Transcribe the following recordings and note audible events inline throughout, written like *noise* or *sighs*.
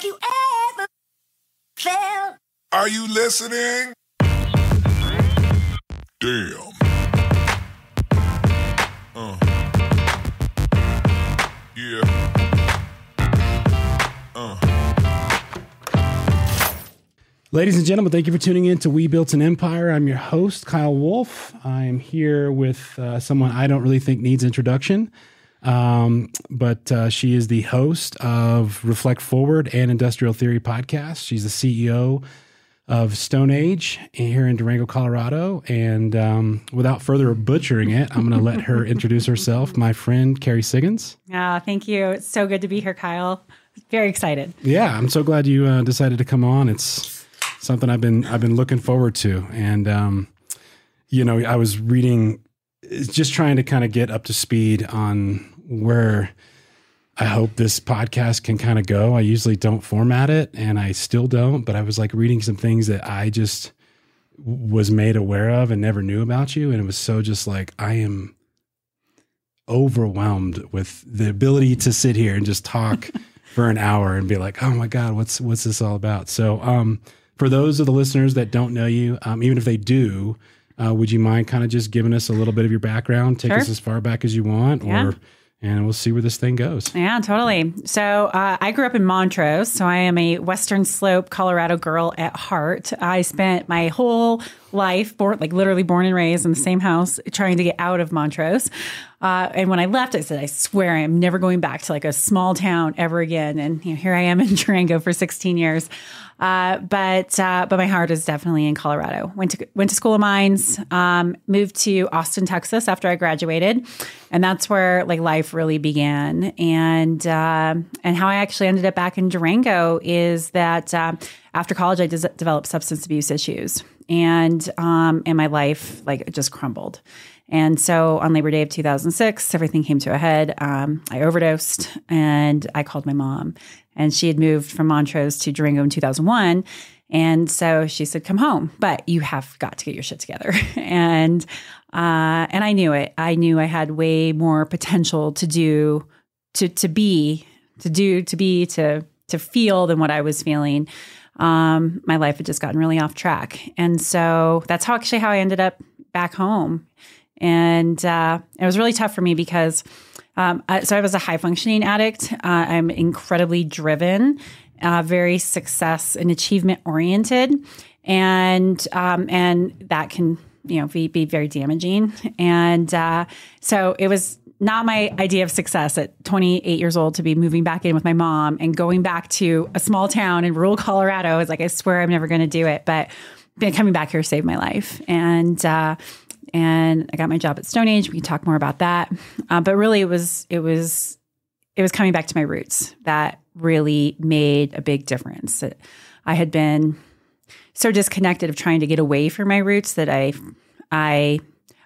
Have you ever felt? Are you listening? Damn. Uh. Yeah. Uh. Ladies and gentlemen, thank you for tuning in to We Built an Empire. I'm your host, Kyle Wolff. I'm here with uh, someone I don't really think needs introduction, um, but uh, she is the host of Reflect Forward and Industrial Theory podcast. She's the CEO of Stone Age here in Durango, Colorado. And um, without further butchering it, I'm going to let her *laughs* introduce herself. My friend, Kerry Siggins. Ah, thank you. It's so good to be here, Kyle. Very excited. Yeah, I'm so glad you uh, decided to come on. It's something I've been I've been looking forward to, and um, you know, I was reading, just trying to kind of get up to speed on where I hope this podcast can kind of go. I usually don't format it, and I still don't, but I was like reading some things that I just was made aware of and never knew about you, and it was so just like I am overwhelmed with the ability to sit here and just talk *laughs* for an hour and be like, "Oh my god, what's what's this all about?" So, um, for those of the listeners that don't know you, um, even if they do, uh, would you mind kind of just giving us a little bit of your background? Take Sure. us as far back as you want, Yeah. or and we'll see where this thing goes. Yeah, totally. So uh, I grew up in Montrose, so I am a Western Slope, Colorado girl at heart. I spent my whole life, born, like literally born and raised in the same house, trying to get out of Montrose. Uh, and when I left, I said, I swear I am never going back to like a small town ever again. And you know, here I am in Durango for 16 years. Uh, but uh, but my heart is definitely in Colorado. Went to went to school of mines. Um, moved to Austin, Texas after I graduated, and that's where like life really began. And uh, and how I actually ended up back in Durango is that uh, after college I des- developed substance abuse issues, and um, and my life like just crumbled. And so on Labor Day of 2006, everything came to a head. Um, I overdosed and I called my mom. And she had moved from Montrose to Durango in 2001. And so she said, Come home, but you have got to get your shit together. *laughs* and uh, and I knew it. I knew I had way more potential to do, to to be, to do, to be, to to feel than what I was feeling. Um, my life had just gotten really off track, and so that's how actually how I ended up back home and uh, it was really tough for me because um, I, so I was a high functioning addict. Uh, I'm incredibly driven, uh, very success and achievement oriented, and um, and that can you know be, be very damaging. And uh, so it was not my idea of success at 28 years old to be moving back in with my mom and going back to a small town in rural Colorado. I was like, I swear I'm never going to do it, but but coming back here saved my life. And uh, and I got my job at Stone Age. We can talk more about that. Uh, but really, it was it was it was coming back to my roots that really made a big difference. I had been so disconnected of trying to get away from my roots that I I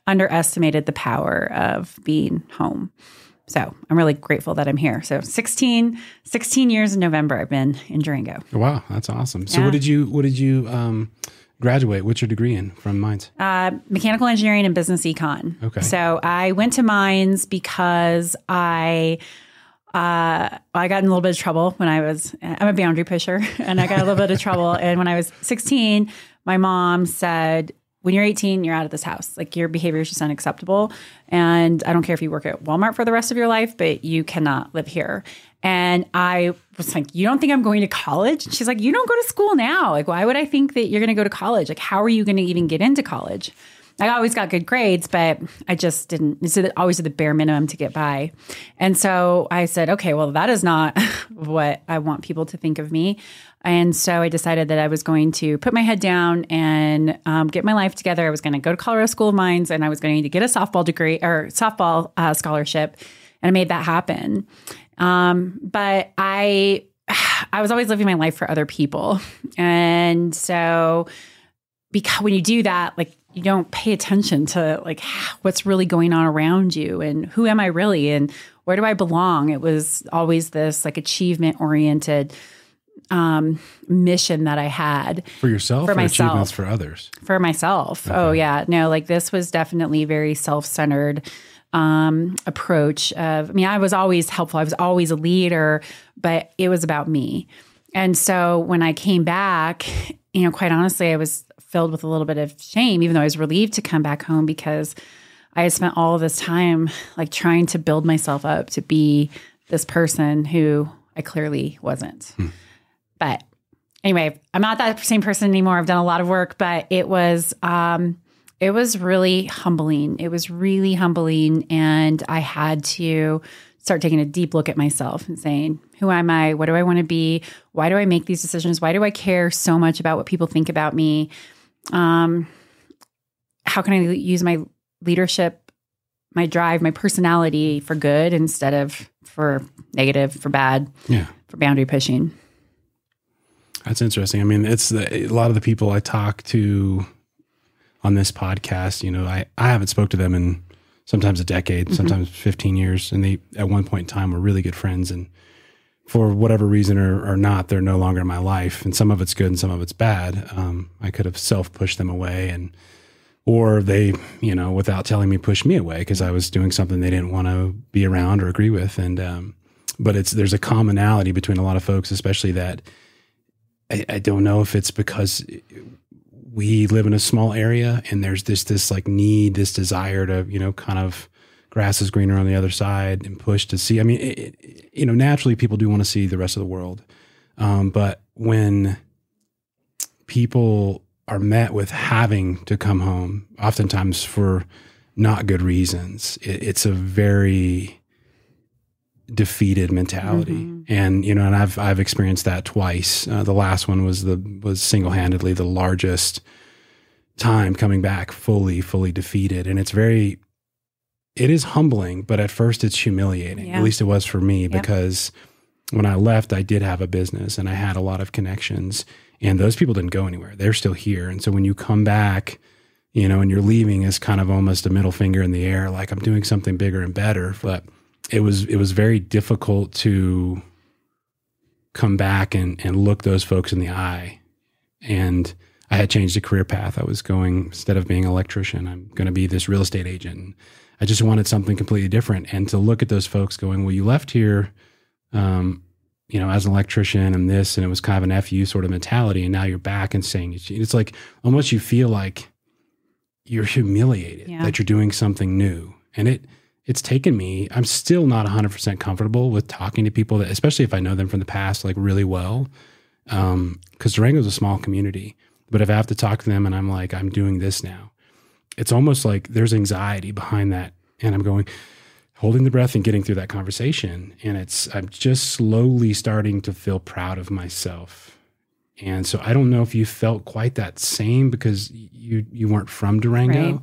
underestimated the power of being home. So I'm really grateful that I'm here. So 16, 16 years in November, I've been in Durango. Wow, that's awesome. So, Yeah. what did you what did you um, graduate? What's your degree in from Mines? Uh, mechanical engineering and business econ. Okay. So I went to mines because I uh, I got in a little bit of trouble when I was I'm a boundary pusher *laughs* and I got a little bit of trouble. And when I was 16, my mom said, "When you're 18, you're out of this house. Like your behavior is just unacceptable, and I don't care if you work at Walmart for the rest of your life, but you cannot live here." And I was like, "You don't think I'm going to college?" She's like, "You don't go to school now. Like, why would I think that you're going to go to college? Like, how are you going to even get into college?" I always got good grades, but I just didn't. It's always the bare minimum to get by. And so I said, okay, well, that is not *laughs* what I want people to think of me. And so I decided that I was going to put my head down and um, get my life together. I was going to go to Colorado School of Mines and I was going to get a softball degree or softball uh, scholarship. And I made that happen. Um, but I, *sighs* I was always living my life for other people. And so because when you do that, like you don't pay attention to like *sighs* what's really going on around you and who am I really and where do I belong? It was always this like achievement oriented um, mission that I had For yourself For or myself. achievements for others? for myself. Oh yeah, no, like this was definitely very self-centered um, approach of. I mean, I was always helpful. I was always a leader, but it was about me. And so when I came back, you know, quite honestly, I was filled with a little bit of shame, even though I was relieved to come back home because I had spent all this time like trying to build myself up to be this person who I clearly wasn't. But anyway, I'm not that same person anymore. I've done a lot of work, but it was um it was really humbling. It was really humbling and I had to start taking a deep look at myself and saying, who am I? What do I want to be? Why do I make these decisions? Why do I care so much about what people think about me? Um how can I use my leadership, my drive, my personality for good instead of for negative, for bad, Yeah. for boundary pushing? That's interesting. I mean, it's the, a lot of the people I talk to on this podcast. You know, I I haven't spoke to them in sometimes a decade, sometimes fifteen years, and they at one point in time were really good friends, and for whatever reason or, or not, they're no longer in my life, and some of it's good and some of it's bad. Um, I could have self pushed them away, and or they, you know, without telling me, pushed me away because I was doing something they didn't want to be around or agree with, and um, but it's there's a commonality between a lot of folks, especially that I, I don't know if it's because we live in a small area and there's this this like need, this desire to you know kind of grass is greener on the other side and push to see. I mean, it, it- you know, naturally people do want to see the rest of the world, um, but when people are met with having to come home, oftentimes for not good reasons, it, it's a very defeated mentality. And you know and i've i've experienced that twice. Uh, the last one was the was single-handedly the largest time coming back fully fully defeated. And it's very it is humbling but at first it's humiliating. Yeah. at least it was for me Yep. because when i left i did have a business and i had a lot of connections and those people didn't go anywhere. They're still here. And so when you come back you know and you're leaving is kind of almost a middle finger in the air like i'm doing something bigger and better. But it was it was very difficult to come back and and look those folks in the eye. And i had changed a career path. I was going instead of being an electrician i'm going to be this real estate agent. I just wanted something completely different. And to look at those folks going well you left here um you know as an electrician and this and it was kind of an fu sort of mentality and now you're back and saying it's like almost you feel like you're humiliated Yeah. that you're doing something new. And it it's taken me i'm still not 100% comfortable with talking to people that especially if i know them from the past like really well. Um because durango's a small community but if i have to talk to them and i'm like i'm doing this now it's almost like there's anxiety behind that. And i'm going holding the breath and getting through that conversation. And it's i'm just slowly starting to feel proud of myself. And so i don't know if you felt quite that same because you you weren't from durango. Right.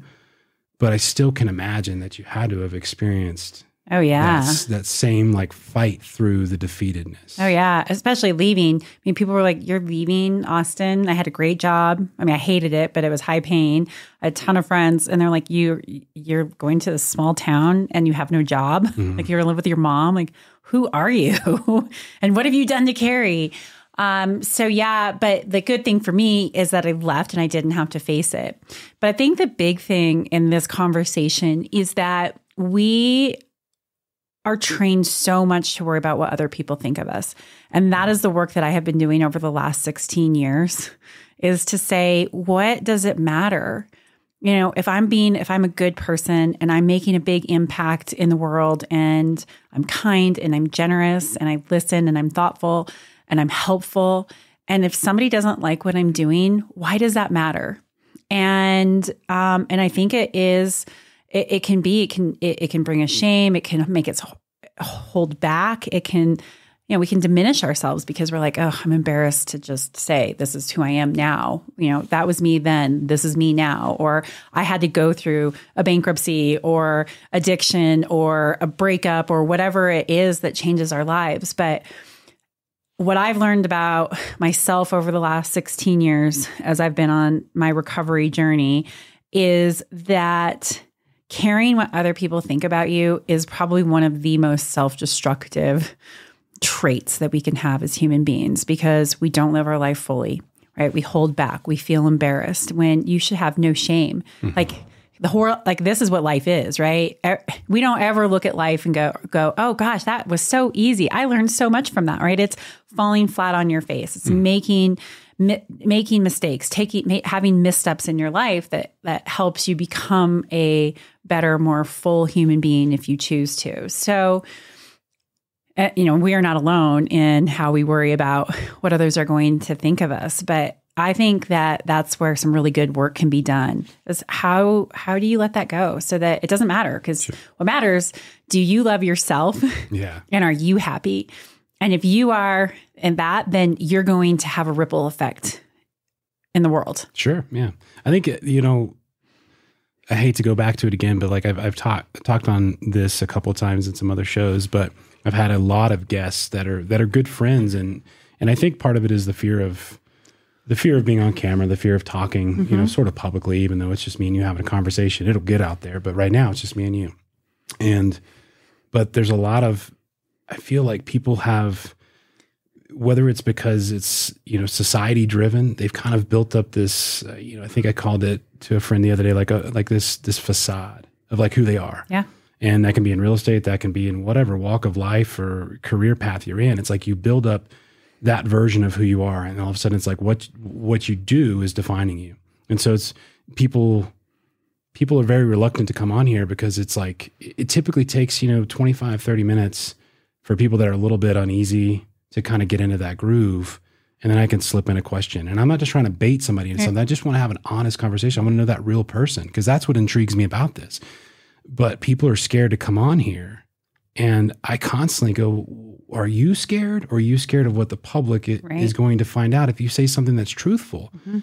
But i still can imagine that you had to have experienced Oh yeah. that, that same like fight through the defeatedness Oh yeah, especially leaving. I mean, people were like, "You're leaving Austin." I had a great job. I mean, I hated it, but it was high paying. A ton of friends, and they're like, "You, you're going to this small town and you have no job. Mm-hmm. Like you're gonna live with your mom. Like, who are you? *laughs* and what have you done to Kerry?" Um, so yeah, but the good thing for me is that I left and I didn't have to face it. But I think the big thing in this conversation is that we are trained so much to worry about what other people think of us. And that is the work that I have been doing over the last 16 years *laughs* is to say, what does it matter? You know, if I'm being, if I'm a good person and I'm making a big impact in the world and I'm kind and I'm generous and I listen and I'm thoughtful and I'm helpful. And if somebody doesn't like what I'm doing, why does that matter? And, um, and I think it is, it, it can be, it can, it, it can bring a shame. It can make us hold back. It can, you know, we can diminish ourselves because we're like, oh, I'm embarrassed to just say this is who I am now. You know, that was me then. This is me now. Or I had to go through a bankruptcy or addiction or a breakup or whatever it is that changes our lives. But what I've learned about myself over the last 16 years as I've been on my recovery journey is that caring what other people think about you is probably one of the most self destructive traits that we can have as human beings because we don't live our life fully, right? We hold back, we feel embarrassed when you should have no shame. Mm-hmm. Like, the horror like this is what life is right? We don't ever look at life and go go oh gosh that was so easy. I learned so much from that right? It's falling flat on your face. It's making mi- making mistakes taking ma- having missteps in your life that that helps you become a better more full human being if you choose to. So uh, you know, we are not alone in how we worry about what others are going to think of us. But I think that that's where some really good work can be done. Is how how do you let that go so that it doesn't matter? Because what matters, do you love yourself Yeah. *laughs* and are you happy? And if you are in that, then you're going to have a ripple effect in the world. Sure. Yeah. I think, uh, you know, I hate to go back to it again, but like I've, I've talked, talked on this a couple of times in some other shows, but I've had a lot of guests that are, that are good friends. And, and I think part of it is the fear of, the fear of being on camera, the fear of talking, you know, sort of publicly, even though it's just me and you having a conversation, it'll get out there. But right now it's just me and you. And, but there's a lot of, I feel like people have, whether it's because it's you know society driven they've kind of built up this uh, you know i think i called it to a friend the other day like a like this this facade of like who they are Yeah. and that can be in real estate that can be in whatever walk of life or career path you're in it's like you build up that version of who you are and all of a sudden it's like what what you do is defining you. And so it's people people are very reluctant to come on here because it's like it typically takes you know 25 30 minutes for people that are a little bit uneasy to kind of get into that groove and then i can slip in a question. And i'm not just trying to bait somebody into mm. something i just want to have an honest conversation. I want to know that real person because that's what intrigues me about this. But people are scared to come on here and i constantly go are you scared or are you scared of what the public Right. is going to find out if you say something that's truthful mm-hmm.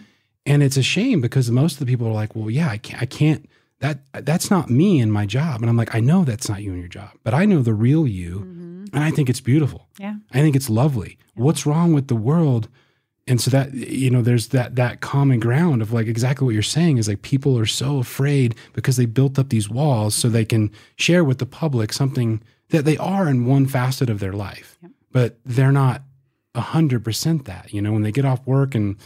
and it's a shame because most of the people are like well yeah i can't, I can't that that's not me in my job and i'm like i know that's not you in your job but i know the real you mm-hmm. and i think it's beautiful Yeah. I think it's lovely. What's wrong with the world? And so that you know, there's that that common ground of like exactly what you're saying is like people are so afraid because they built up these walls so they can share with the public something that they are in one facet of their life, but they're not a hundred percent that. You know, when they get off work and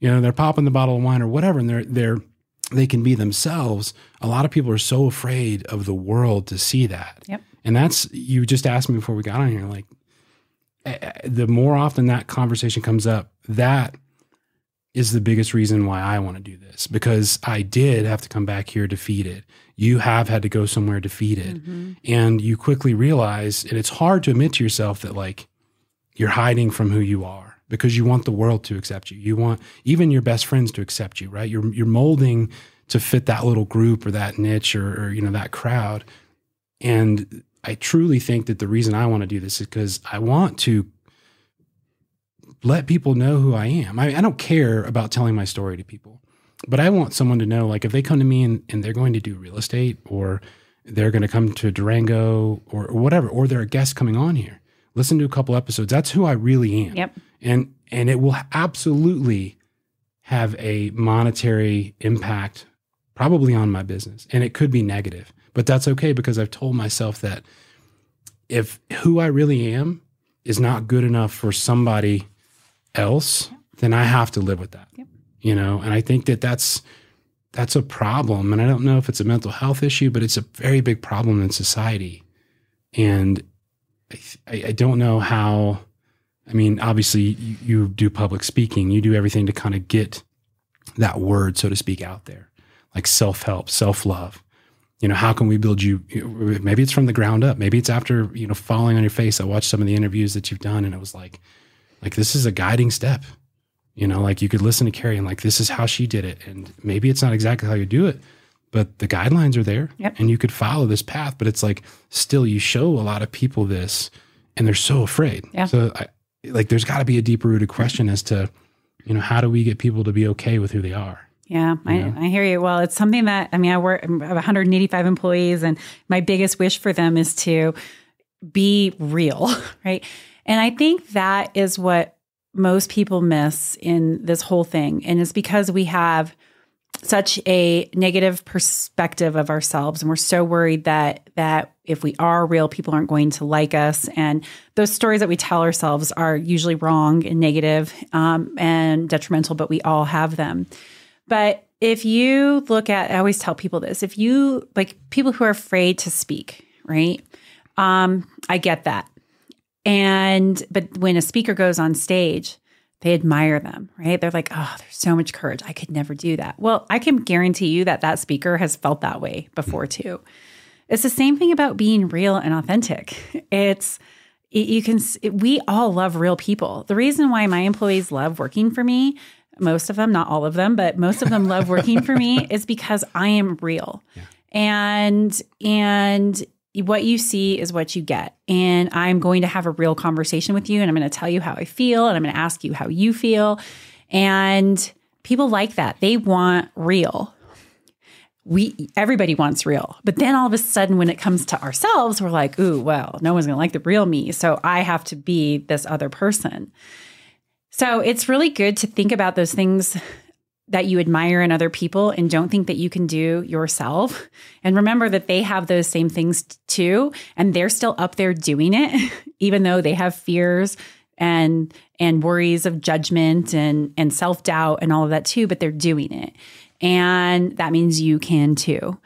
you know they're popping the bottle of wine or whatever, and they're they're they can be themselves. A lot of people are so afraid of the world to see that. Yep. And that's you just asked me before we got on here, like eh, the more often that conversation comes up, that is the biggest reason why I want to do this because I did have to come back here defeated. You have had to go somewhere defeated. Mm-hmm. And you quickly realize, and it's hard to admit to yourself that like you're hiding from who you are because you want the world to accept you. You want even your best friends to accept you, right? You're you're molding to fit that little group or that niche or, or you know that crowd. And I truly think that the reason I want to do this is because I want to let people know who I am. I, I don't care about telling my story to people, but I want someone to know, like, if they come to me and, and they're going to do real estate or they're going to come to Durango or, or whatever, or they're a guest coming on here, listen to a couple episodes. That's who I really am. Yep. And, and it will absolutely have a monetary impact probably on my business and it could be negative but that's okay because i've told myself that if who i really am is not good enough for somebody else then i have to live with that Yep. you know? And i think that that's that's a problem. And i don't know if it's a mental health issue but it's a very big problem in society. And i, I, don't know how i mean obviously you, you do public speaking. You do everything to kind of get that word so to speak out there like self-help self-love. You know how can we build you maybe it's from the ground up. Maybe it's after you know falling on your face. I watched some of the interviews that you've done and it was like like this is a guiding step you know like you could listen to kerry and like this is how she did it and maybe it's not exactly how you do it but the guidelines are there Yep. and you could follow this path but it's like still you show a lot of people this and they're so afraid Yeah. so I, like there's got to be a deeper rooted question as to you know how do we get people to be okay with who they are Yeah, I, I hear you. Well, it's something that I mean, I work. I have 185 employees, and my biggest wish for them is to be real, *laughs* right? And I think that is what most people miss in this whole thing, and it's because we have such a negative perspective of ourselves and we're so worried that that if we are real people aren't going to like us and those stories that we tell ourselves are usually wrong and negative um, and detrimental but we all have them but if you look at, I always tell people this if you like people who are afraid to speak, right? Um, I get that. And, but when a speaker goes on stage, they admire them, right? They're like, oh, there's so much courage. I could never do that. Well, I can guarantee you that that speaker has felt that way before mm-hmm. too. It's the same thing about being real and authentic. It's, you can, we all love real people. The reason why my employees love working for me most of them, not all of them, but most of them love working for me *laughs* is because I am real. Yeah. And and what you see is what you get. And I'm going to have a real conversation with you and I'm going to tell you how I feel and I'm going to ask you how you feel. And people like that. They want real. We everybody wants real. But then all of a sudden when it comes to ourselves, we're like, "Ooh, well, no one's going to like the real me, so I have to be this other person." So it's really good to think about those things that you admire in other people and don't think that you can do yourself. *laughs* And remember that they have those same things too, and they're still up there doing it, *laughs* even though they have fears and and worries of judgment and and self-doubt and all of that too, but they're doing it. And that means you can too.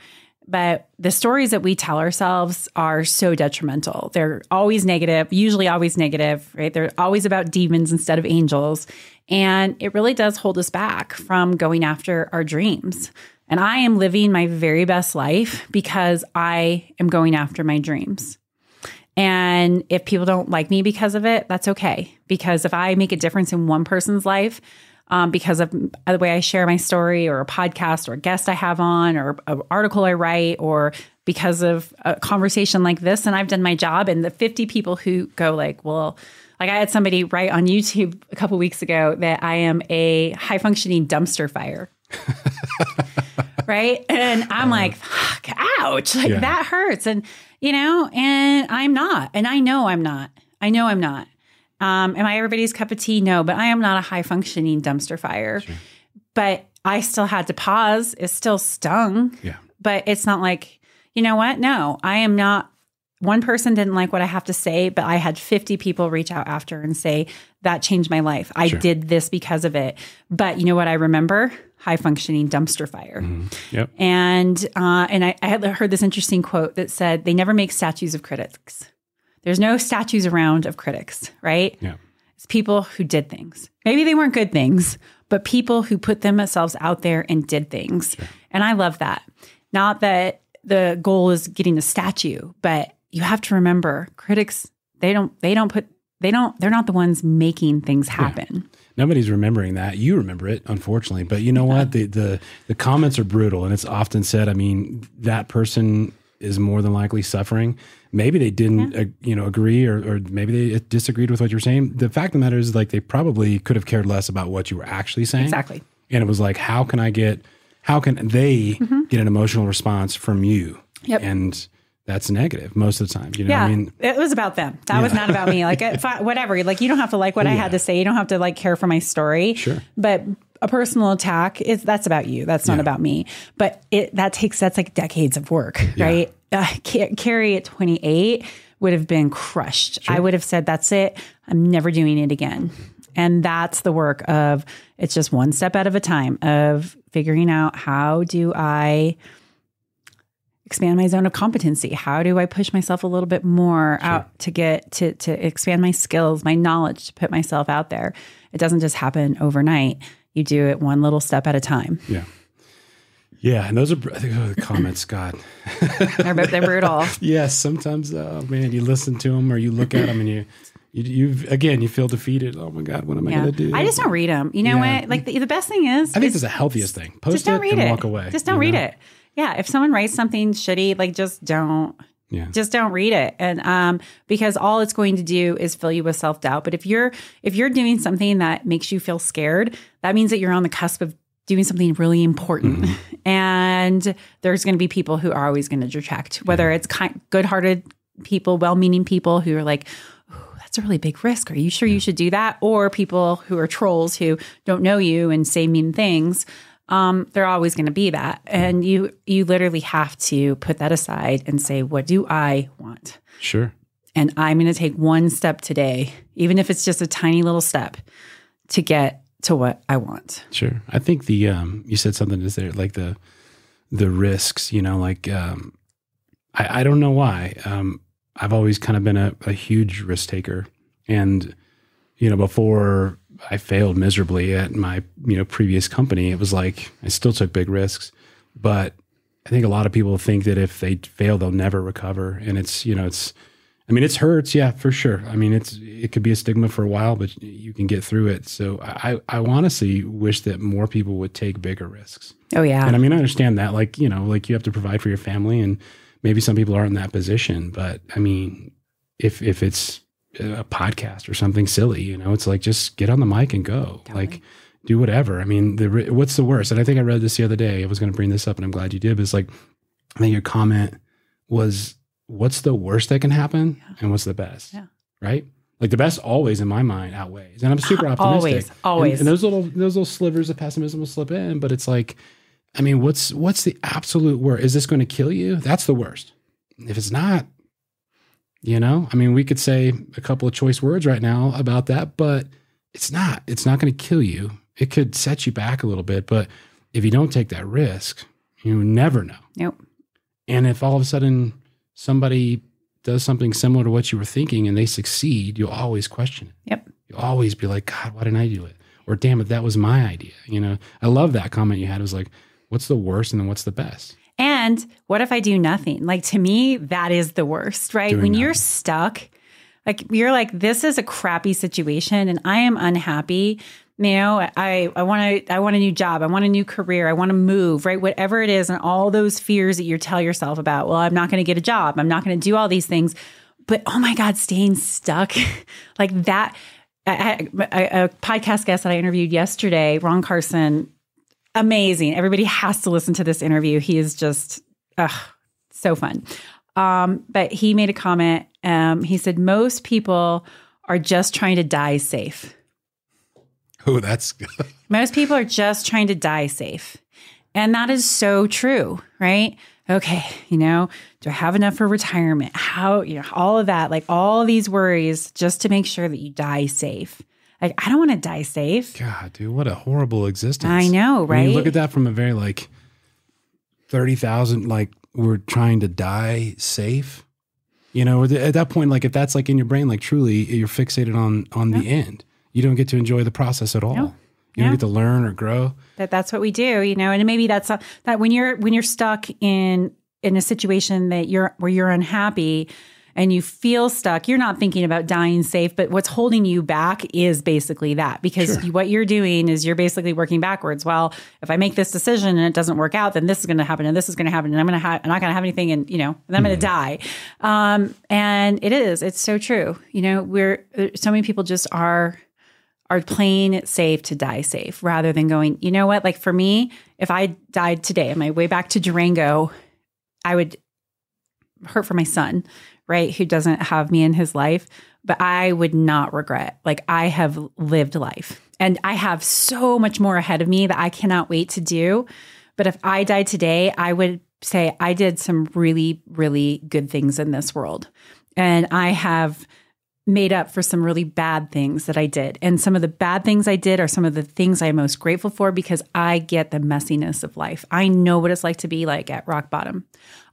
But the stories that we tell ourselves are so detrimental. They're always negative, usually always negative, right? They're always about demons instead of angels. And it really does hold us back from going after our dreams. And I am living my very best life because I am going after my dreams. And if people don't like me because of it, that's okay. Because if I make a difference in one person's life, um, because of the way I share my story or a podcast or a guest I have on or an article I write or because of a conversation like this and I've done my job and the 50 people who go like, well, like I had somebody write on YouTube a couple weeks ago that I am a high functioning dumpster fire. *laughs* right? And I'm uh, like, fuck, ouch. Like yeah. that hurts. And, you know, and I'm not. And I know I'm not. I know I'm not. Um, am I everybody's cup of tea? No, but I am not a high functioning dumpster fire. Sure. But I still had to pause. It still stung. Yeah. But it's not like, you know what? No, I am not. One person didn't like what I have to say, but I had 50 people reach out after and say, that changed my life. I sure. did this because of it. But you know what I remember? High functioning dumpster fire. Mm-hmm. Yep. And uh, and I, I had heard this interesting quote that said, they never make statues of critics. There's no statues around of critics, right? Yeah. It's people who did things. Maybe they weren't good things, but people who put themselves out there and did things. Sure. And I love that. Not that the goal is getting a statue, but you have to remember critics, they don't they don't put they don't they're not the ones making things happen. Yeah. Nobody's remembering that. You remember it, unfortunately. But you know yeah. what? The the the comments are brutal and it's often said, I mean, that person is more than likely suffering. Maybe they didn't, yeah. uh, you know, agree or, or maybe they disagreed with what you're saying. The fact of the matter is, like, they probably could have cared less about what you were actually saying. Exactly. And it was like, how can I get, how can they mm-hmm. get an emotional response from you? Yep. And that's negative most of the time. You know, yeah, I mean, it was about them. That yeah. was not about me. Like, I, whatever. Like, you don't have to like what oh, I had to say. You don't have to like care for my story. Sure. But a personal attack is that's about you. That's not yeah. about me. But it that takes that's like decades of work, right? Uh, Kerry at 28 would have been crushed. Sure. I would have said, "That's it. I'm never doing it again." And that's the work of it's just one step out of a time of figuring out how do I expand my zone of competency? How do I push myself a little bit more sure. out to get to to expand my skills, my knowledge, to put myself out there? It doesn't just happen overnight you do it one little step at a time. Yeah. Yeah, and those are I think oh, the comments. *laughs* God, they're, they're brutal. *laughs* yes, sometimes, oh man, you listen to them or you look at them and you, you, you again, you feel defeated. Oh my God, what am I going to do? I just don't read them. You know yeah. what? Like the, the, best thing is, I think it's the healthiest thing. Post just don't it read and it. walk away. Just don't read know? it. Yeah, if someone writes something shitty, like just don't. Yeah. Just don't read it. And um, because all it's going to do is fill you with self-doubt. But if you're if you're doing something that makes you feel scared, that means that you're on the cusp of doing something really important. Mm-hmm. *laughs* And there's going to be people who are always going to detract, whether yeah. it's kind, good-hearted people, well-meaning people who are like, that's a really big risk. Are you sure you should do that? Or people who are trolls who don't know you and say mean things um, they're always going to be that, and you you literally have to put that aside and say, what do I want? Sure. And I'm going to take one step today, even if it's just a tiny little step, to get to what I want. Sure. I think the um you said something is there like the the risks, you know, like um I, I don't know why. Um I've always kind of been a, a huge risk taker. And, you know, before I failed miserably at my, you know, previous company, it was like I still took big risks. But I think a lot of people think that if they fail, they'll never recover. And it's, you know, it's I mean, it hurts, yeah, for sure. I mean, it's it could be a stigma for a while, but you can get through it. So I I honestly wish that more people would take bigger risks. Oh yeah. And I mean, I understand that, like you know, like you have to provide for your family, and maybe some people aren't in that position. But I mean, if if it's a podcast or something silly, you know, it's like just get on the mic and go, like do whatever. I mean, the what's the worst? And I think I read this the other day. I was going to bring this up, and I'm glad you did. But it's like I think your comment was, "What's the worst that can happen, and what's the best?" Yeah. Right. Like the best always in my mind outweighs, and I'm *laughs* super optimistic. Always, And- always. And, those little those little slivers of pessimism will slip in, but it's like, I mean, what's what's the absolute worst? Is this going to kill you? That's the worst. If it's not, you know, I mean, we could say a couple of choice words right now about that, but it's not. It's not going to kill you. It could set you back a little bit, but if you don't take that risk, you never know. Nope. And if all of a sudden somebody does something similar to what you were thinking and they succeed, you'll always question it. Yep. You'll always be like, God, why didn't I do it? Or damn it, that was my idea. You know, I love that comment you had. It was like, what's the worst and then what's the best? And what if I do nothing? Like to me, that is the worst, right? Doing when you're stuck, like you're like, this is a crappy situation and I am unhappy. You know, I, I want to, I want a new job. I want a new career. I want to move, right? Whatever it is. And all those fears that you tell yourself about, well, I'm not going to get a job. I'm not going to do all these things. But oh my God, staying stuck *laughs* like that. I, I, a podcast guest that I interviewed yesterday, Ron Carson, amazing. Everybody has to listen to this interview. He is just ugh, so fun. Um, but he made a comment. Um, he said most people are just trying to die safe. Oh, that's good. *laughs* Most people are just trying to die safe. And that is so true, right? Okay, you know, do I have enough for retirement? How, you know, all of that, like all these worries just to make sure that you die safe. Like, I don't want to die safe. God, dude, what a horrible existence. I know, When you right? look at that from a very like 30,000, like we're trying to die safe. You know, at that point, like if that's like in your brain, like truly you're fixated on on the end. You don't get to enjoy the process at all. No. You Yeah. don't get to learn or grow. that that's what we do you know and maybe that's a, that when you're when you're stuck in in a situation that you're where you're unhappy and you feel stuck you're not thinking about dying safe but what's holding you back is basically that because Sure. what you're doing is you're basically working backwards. Well if i make this decision and it doesn't work out then this is going to happen and this is going to happen and i'm going to ha- i'm not going to have anything and you know and i'm going to die. Um and it is it's so true. You know we're uh, so many people just are are playing it safe to die safe rather than going, you know what? Like for me, if I died today on my way back to Durango, I would hurt for my son, right? Who doesn't have me in his life, but I would not regret. Like I have lived life and I have so much more ahead of me that I cannot wait to do. But if I died today, I would say I did some really, really good things in this world. And I have made up for some really bad things that I did. And some of the bad things I did are some of the things I'm most grateful for because I get the messiness of life. I know what it's like to be like at rock bottom.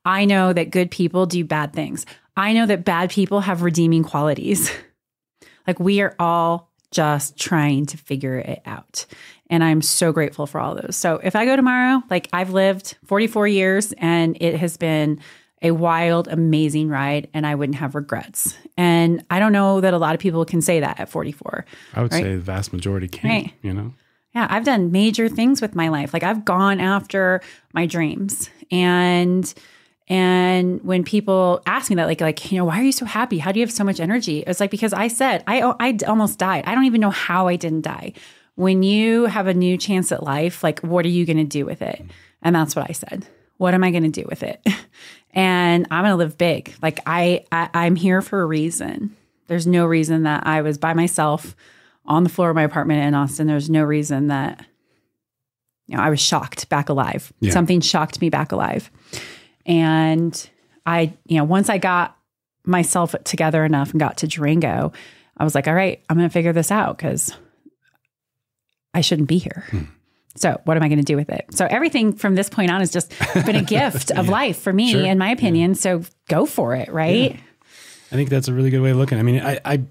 I know that good people do bad things. I know that bad people have redeeming qualities. *laughs* like we are all just trying to figure it out. And I'm so grateful for all those. So if I go tomorrow, like I've lived 44 years and it has been a wild, amazing ride, and I wouldn't have regrets. And I don't know that a lot of people can say that at 44. I would Right. say the vast majority can't, Right. you know? Yeah, I've done major things with my life. Like I've gone after my dreams. And and when people ask me that, like, like, you know, why are you so happy? How do you have so much energy? It's like because I said I oh, I almost died. I don't even know how I didn't die. When you have a new chance at life, like, what are you going to do with it? And that's what I said. What am I going to do with it? *laughs* And I'm going to live big. Like I, I, I'm here for a reason. There's no reason that I was by myself on the floor of my apartment in Austin. There's no reason that, you know, I was shocked back alive. Yeah. Something shocked me back alive. And I, you know, once I got myself together enough and got to Durango, I was like, all right, I'm going to figure this out because I, shouldn't be here. Hmm. So what am I going to do with it? So everything from this point on has just been a gift *laughs* of life for me, Sure. in my opinion. So go for it, right? I think that's a really good way of looking. I mean, I, I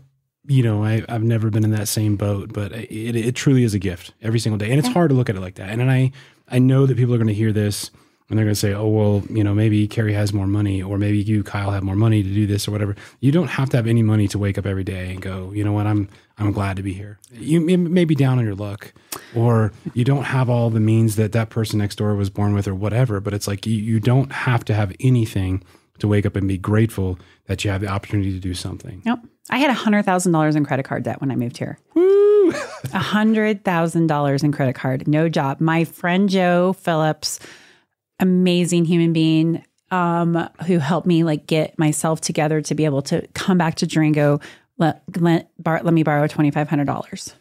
you know, I, I've never been in that same boat, but it, it truly is a gift every single day, and it's hard to look at it like that. And, then I, I know that people are going to hear this and they're going to say, "Oh, well, you know, maybe Kerry has more money, or maybe you, Kyle, have more money to do this or whatever." You don't have to have any money to wake up every day and go, "You know what? I'm, I'm glad to be here." You may- be down on your luck, or you don't have all the means that that person next door was born with, or whatever. But it's like you, you don't have to have anything to wake up and be grateful that you have the opportunity to do something. Nope. I had hundred thousand dollars in credit card debt when I moved here. A hundred thousand dollars in credit card, no job. My friend Joe Phillips, amazing human being, um, who helped me like get myself together to be able to come back to Durango. Let let, bar, let me borrow twenty five hundred dollars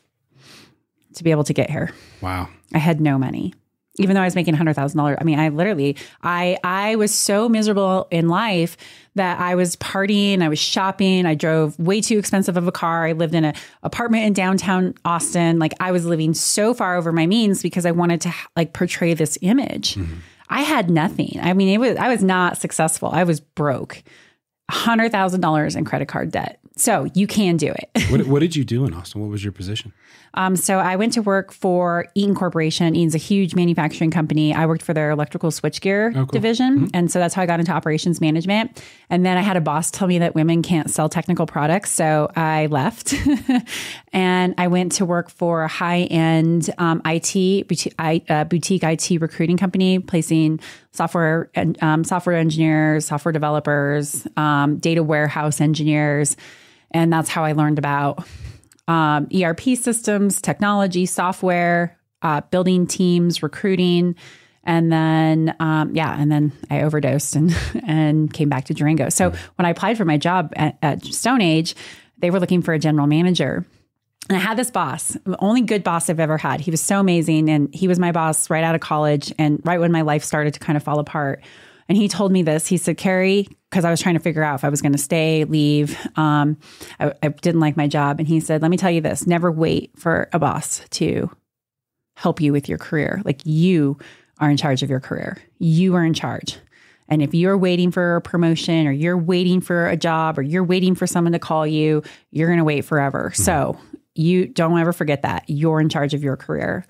to be able to get here. Wow. I had no money. Even though I was making hundred thousand dollars, I mean, I literally, I, I was so miserable in life that I was partying, I was shopping, I drove way too expensive of a car. I lived in an apartment in downtown Austin. Like I was living so far over my means because I wanted to like portray this image. I had nothing. I mean, it was, I was not successful. I was broke, hundred thousand dollars in credit card debt. So you can do it. What, what *laughs* did you do in Austin? What was your position? Um, so I went to work for Eaton Corporation. Eaton's a huge manufacturing company. I worked for their electrical switchgear division. And so that's how I got into operations management. And then I had a boss tell me that women can't sell technical products. So I left *laughs* and I went to work for a high end um, IT, boutique, I- uh, boutique IT recruiting company, placing software and um, software engineers, software developers, um, data warehouse engineers. And that's how I learned about um, ERP systems, technology, software, uh, building teams, recruiting, and then um, yeah, and then I overdosed and *laughs* and came back to Durango. So when I applied for my job at, at Stone Age, they were looking for a general manager. And I had this boss, the only good boss I've ever had. He was so amazing. And he was my boss right out of college and right when my life started to kind of fall apart. And he told me this. He said, Kerry, because I was trying to figure out if I was going to stay, leave. Um, I, I didn't like my job. And he said, let me tell you this never wait for a boss to help you with your career. Like you are in charge of your career, you are in charge. And if you're waiting for a promotion or you're waiting for a job or you're waiting for someone to call you, you're going to wait forever. So you don't ever forget that you're in charge of your career.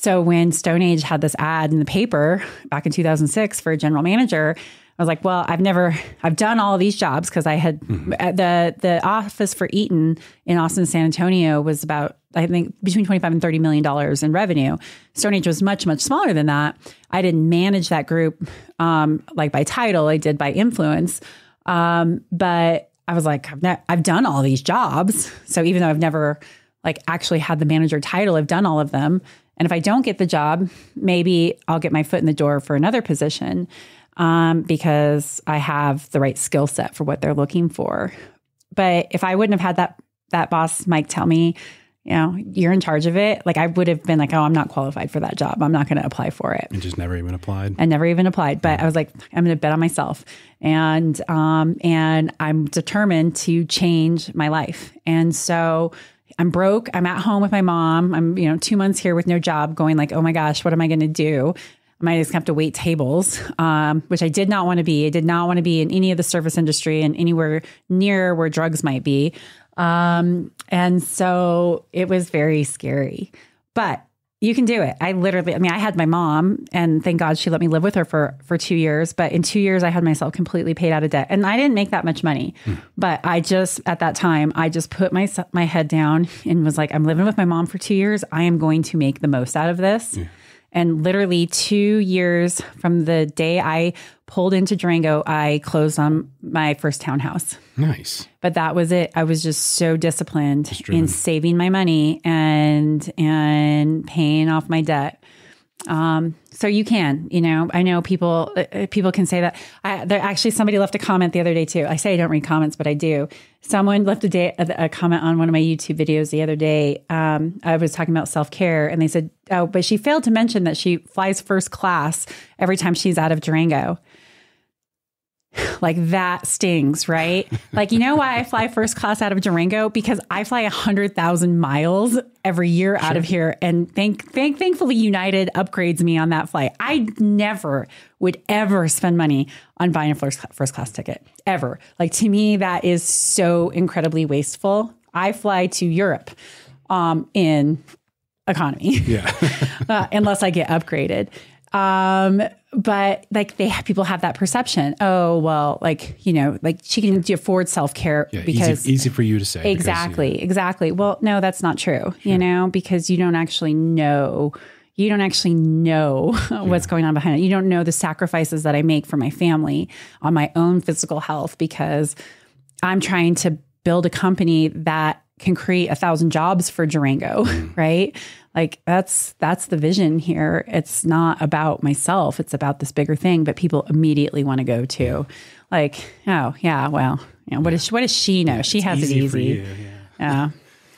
So when Stone Age had this ad in the paper back in 2006 for a general manager, I was like, well, I've never, I've done all of these jobs because I had at the the office for Eaton in Austin, San Antonio was about I think between 25 and 30 million dollars in revenue. Stone Age was much much smaller than that. I didn't manage that group um, like by title. I did by influence. Um, but I was like, I've, ne- I've done all these jobs. So even though I've never like actually had the manager title, I've done all of them. And if I don't get the job, maybe I'll get my foot in the door for another position um, because I have the right skill set for what they're looking for. But if I wouldn't have had that that boss Mike tell me, you know, you're in charge of it, like I would have been like, oh, I'm not qualified for that job. I'm not going to apply for it. And just never even applied. I never even applied, but I was like, I'm going to bet on myself, and um, and I'm determined to change my life. And so I'm broke. I'm at home with my mom. I'm you know two months here with no job, going like, oh my gosh, what am I going to do? I might just have to wait tables, um, which I did not want to be. I did not want to be in any of the service industry and anywhere near where drugs might be. Um, and so it was very scary, but you can do it. I literally, I mean, I had my mom and thank God she let me live with her for, for two years, but in two years I had myself completely paid out of debt and I didn't make that much money, hmm. but I just, at that time, I just put my, my head down and was like, I'm living with my mom for two years. I am going to make the most out of this. And literally two years from the day I pulled into Durango, I closed on my first townhouse. Nice. but that was it. I was just so disciplined in saving my money and and paying off my debt. Um so you can you know i know people uh, people can say that. I, there actually somebody left a comment the other day too. I say i don't read comments but i do. Someone left a, day, a, a comment on one of my youtube videos the other day. Um, i was talking about self-care and they said oh but she failed to mention that she flies first class every time she's out of durango *laughs* like that stings, right? like, you know why I fly first class out of Durango? Because I fly 100,000 miles every year out of here. And thank, thank, thankfully, United upgrades me on that flight. I never would ever spend money on buying a first, first class ticket, ever. Like, to me, that is so incredibly wasteful. I fly to Europe um, in economy Yeah. *laughs* uh, unless I get upgraded. Um, but like they have, people have that perception. Oh well, like you know, like she can afford self care yeah because easy, easy for you to say. because, you know, exactly, exactly. Well, no, that's not true. You know, because you don't actually know. You don't actually know *laughs* what's going on behind it. You don't know the sacrifices that I make for my family on my own physical health because I'm trying to build a company that can create a thousand jobs for Durango, *laughs* right? Like that's that's the vision here. It's not about myself. It's about this bigger thing. But people immediately want to go to, like, oh yeah, well, you know, what does what does she know? she has easy it easy. you, yeah.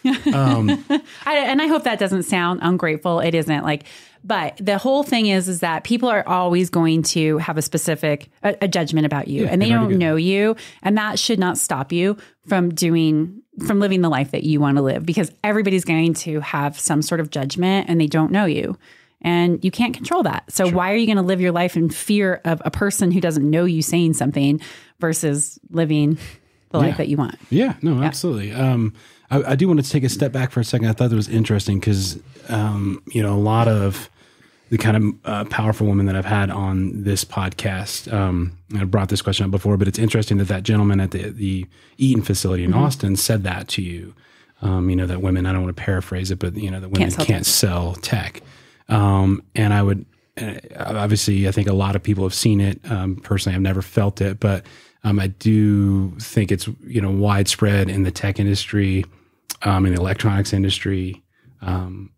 Yeah. Um, *laughs* I, and I hope that doesn't sound ungrateful. It isn't like, but the whole thing is, is that people are always going to have a specific a, a judgment about you, and they don't know you, and that should not stop you from doing from living the life that you want to live because everybody's going to have some sort of judgment, and they don't know you. And you can't control that. So why are you going to live your life in fear of a person who doesn't know you saying something versus living the life that you want? Yeah, no, absolutely. Um, I, I do want to take a step back for a second. I thought that was interesting because, um, you know, a lot of the kind of uh, powerful woman that I've had on this podcast, um, I brought this question up before, but it's interesting that that gentleman at the, the Eaton facility in Austin said that to you. Um, you know, that women, I don't want to paraphrase it, but, you know, that women sell can't sell tech. Um, and I would, uh, obviously, I think a lot of people have seen it. Um, personally, I've never felt it, but um, I do think it's you know widespread in the tech industry, um, in the electronics industry. Um,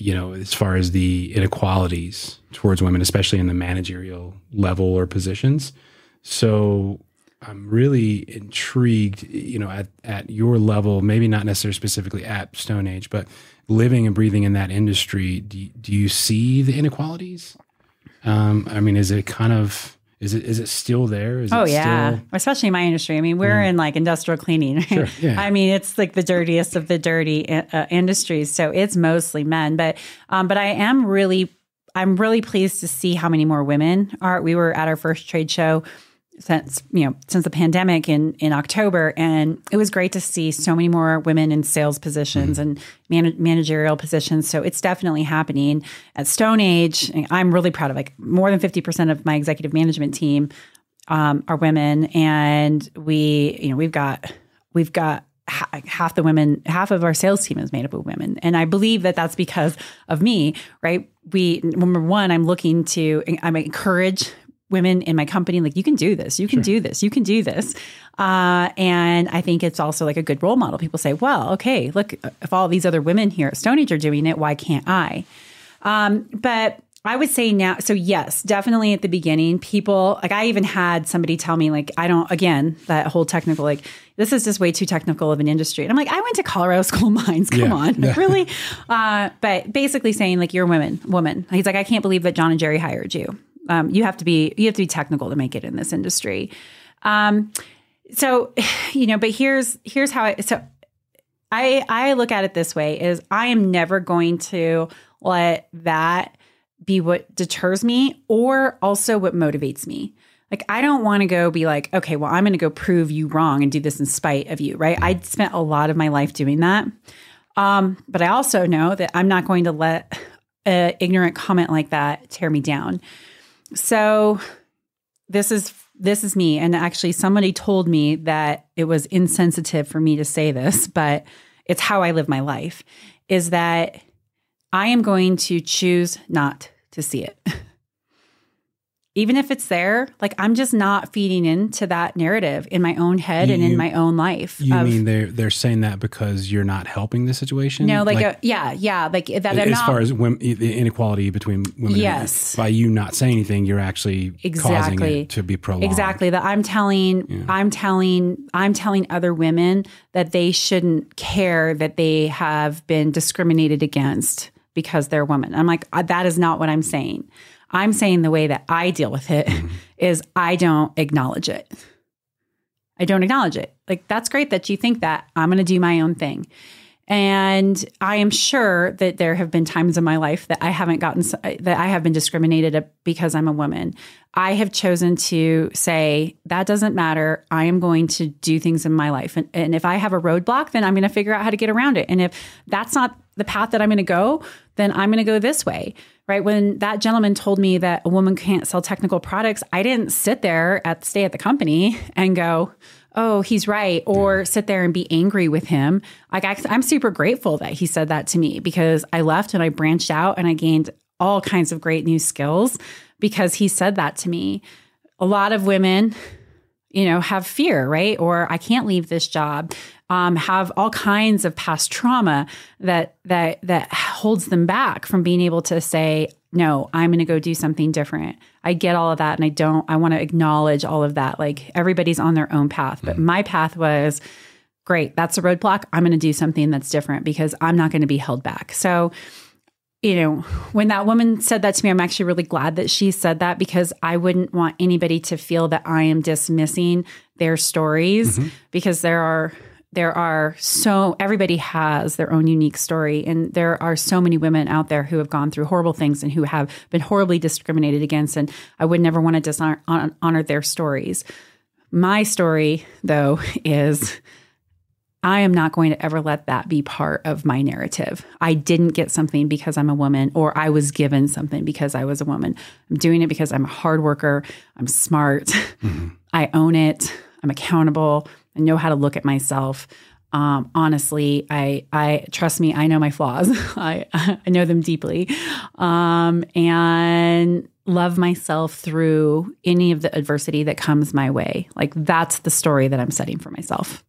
you know, as far as the inequalities towards women, especially in the managerial level or positions. So I'm really intrigued, you know, at, at your level, maybe not necessarily specifically at Stone Age, but living and breathing in that industry, do, do you see the inequalities? Um, I mean, is it kind of, is it, is it still there? Is Oh it yeah, still, especially in my industry. I mean, we're in like industrial cleaning. Right? Sure, yeah. *laughs* I mean, it's like the dirtiest of the dirty uh, industries. So it's mostly men, but um, but I am really, I'm really pleased to see how many more women are. We were at our first trade show since you know since the pandemic in in October, and it was great to see so many more women in sales positions and man- managerial positions. So it's definitely happening. At Stone Age. I'm really proud of like more than fifty percent of my executive management team um, are women, and we you know we've got we've got half the women half of our sales team is made up of women. And i believe that that's because of me right? We number one i'm looking to i'm encourage women in my company like you can do this you can do this you can do this uh, and i think it's also like a good role model people say well okay look if all these other women here at stone age are doing it why can't i um, but I would say now, so yes, definitely at the beginning, people like I even had somebody tell me, like, I don't, again, that whole technical, like, this is just way too technical of an industry. And I'm like, I went to Colorado *laughs* School of Mines. Come Yeah. on, Yeah. *laughs* really? *laughs* Uh, but basically saying, like, you're a woman, woman. He's like, I can't believe that John and Jerry hired you. Um, you have to be, you have to be technical to make it in this industry. Um, so, *sighs* you know, but here's, here's how I, so I I look at it this way is I am never going to let that be what deters me or also what motivates me. Like I don't want to go be like, okay, well, I'm going to go prove you wrong and do this in spite of you, right? I spent a lot of my life doing that. Um, but I also know that I'm not going to let an ignorant comment like that tear me down. So this is this is me. And actually somebody told me that it was insensitive for me to say this *laughs* but it's how i live my life is that i am going to choose not to see it *laughs* even if it's there like i'm just not feeding into that narrative in my own head and in my own life You of- mean they're they're saying that because you're not helping the situation? no like, a, yeah yeah like that as not far as women, the inequality between women, and men. Yes. by you not saying anything, you're actually causing Exactly. it to be prolonged. Exactly. That I'm telling, I'm telling, I'm telling other women that they shouldn't care that they have been discriminated against because they're women. I'm like, uh, that is not what I'm saying. I'm saying the way that I deal with it mm-hmm. *laughs* is I don't acknowledge it. I don't acknowledge it. Like, that's great that you think that. I'm going to do my own thing. And I am sure that there have been times in my life that I haven't gotten, uh, that I have been discriminated because I'm a woman. I have chosen to say, that doesn't matter. I am going to do things in my life. And, and if I have a roadblock, then I'm going to figure out how to get around it. And if that's not the path that I'm going to go, then I'm going to go this way. Right. When that gentleman told me that a woman can't sell technical products, I didn't sit there at stay at the company and go, oh, he's right, or sit there and be angry with him. Like I, I'm super grateful that he said that to me because I left and I branched out and I gained all kinds of great new skills because he said that to me. A lot of women, you know, have fear, right? Or I can't leave this job. Um, have all kinds of past trauma that that that holds them back from being able to say, no, I'm going to go do something different. I get all of that and I don't, I want to acknowledge all of that. Like everybody's on their own path. But my path was great. That's a roadblock. I'm going to do something that's different because I'm not going to be held back. So, you know, when that woman said that to me, I'm actually really glad that she said that because I wouldn't want anybody to feel that I am dismissing their stories mm-hmm. because there are there are so everybody has their own unique story and there are so many women out there who have gone through horrible things and who have been horribly discriminated against and i would never want to dishonor honor their stories. My story though is I am not going to ever let that be part of my narrative. I didn't get something because I'm a woman, or I was given something because I was a woman. I'm doing it because I'm a hard worker. I'm smart. *laughs* I own it. I'm accountable. I know how to look at myself. Um, honestly, I, I trust me. I know my flaws. *laughs* I, *laughs* I know them deeply, um, and love myself through any of the adversity that comes my way. Like that's the story that I'm setting for myself.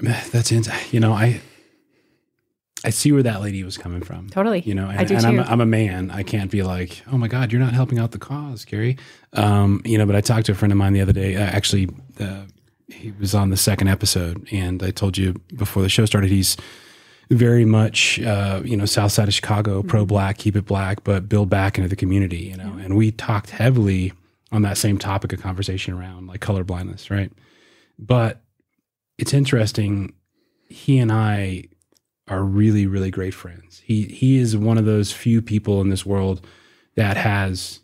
*sighs* That's it. You know, I I see where that lady was coming from. Totally. You know, and, I do and I'm, a, I'm a man. I can't be like, oh my God, you're not helping out the cause, Gary. Um, you know, but I talked to a friend of mine the other day. Uh, actually, uh, he was on the second episode, and I told you before the show started, he's very much, uh, you know, South Side of Chicago, Mm-hmm. pro black, keep it black, but build back into the community. You know, and we talked heavily on that same topic of conversation around like color blindness, right? But it's interesting. He and I are really, really great friends. He he is one of those few people in this world that has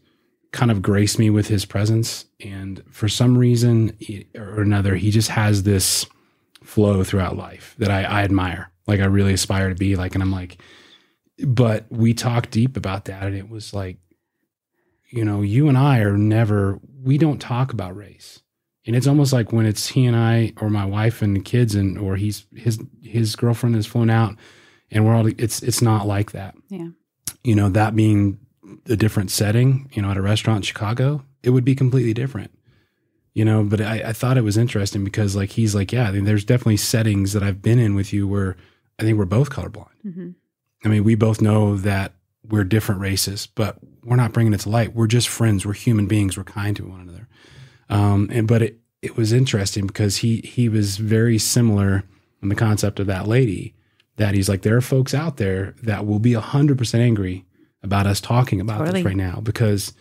kind of graced me with his presence, and for some reason or another, he just has this flow throughout life that I, I admire. Like I really aspire to be like, and I'm like, but we talked deep about that, and it was like, you know, you and I are never. We don't talk about race and it's almost like when it's he and I or my wife and the kids and or he's his his girlfriend has flown out and we're all it's it's not like that. Yeah. You know, that being a different setting, you know, at a restaurant in Chicago, it would be completely different. You know, but I, I thought it was interesting because like he's like, yeah, I mean, there's definitely settings that I've been in with you where I think we're both colorblind. hmm I mean, we both know that we're different races, but we're not bringing it to light. We're just friends. We're human beings. We're kind to one another. Um, and but it it was interesting because he he was very similar in the concept of that lady. That he's like, there are folks out there that will be hundred percent angry about us talking about Totally. this right now because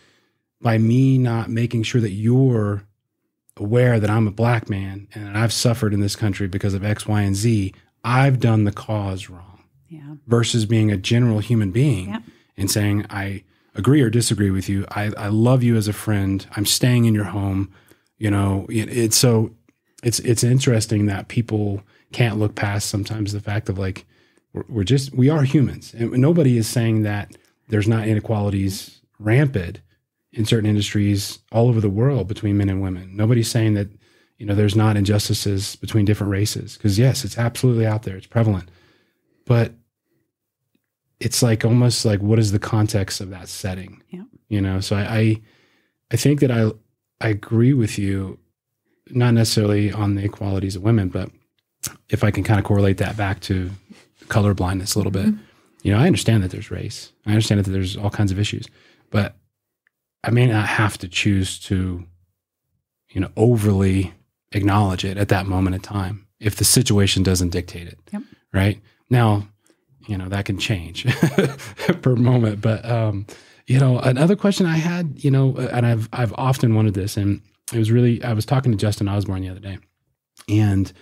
by me not making sure that you're aware that I'm a black man and I've suffered in this country because of X, Y, and Z, I've done the cause wrong Yeah. versus being a general human being Yeah. and saying, I agree or disagree with you. I, I love you as a friend. I'm staying in your home. You know, it, it's so it's it's interesting that people can't look past sometimes the fact of like we're, we're just we are humans, and nobody is saying that there's not inequalities rampant in certain industries all over the world between men and women. Nobody's saying that you know there's not injustices between different races because yes, it's absolutely out there. It's prevalent, but it's like almost like what is the context of that setting? Yeah. You know, so I, I I think that I I agree with you, not necessarily on the equalities of women, but if I can kind of correlate that back to color blindness a little bit, mm-hmm. you know, I understand that there's race. I understand that there's all kinds of issues, but I may not have to choose to, you know, overly acknowledge it at that moment in time if the situation doesn't dictate it. Yep. Right now, you know that can change *laughs* per moment. But um, you know, another question I had, you know, and I've I've often wanted this, and it was really I was talking to Justin Osborne the other day, and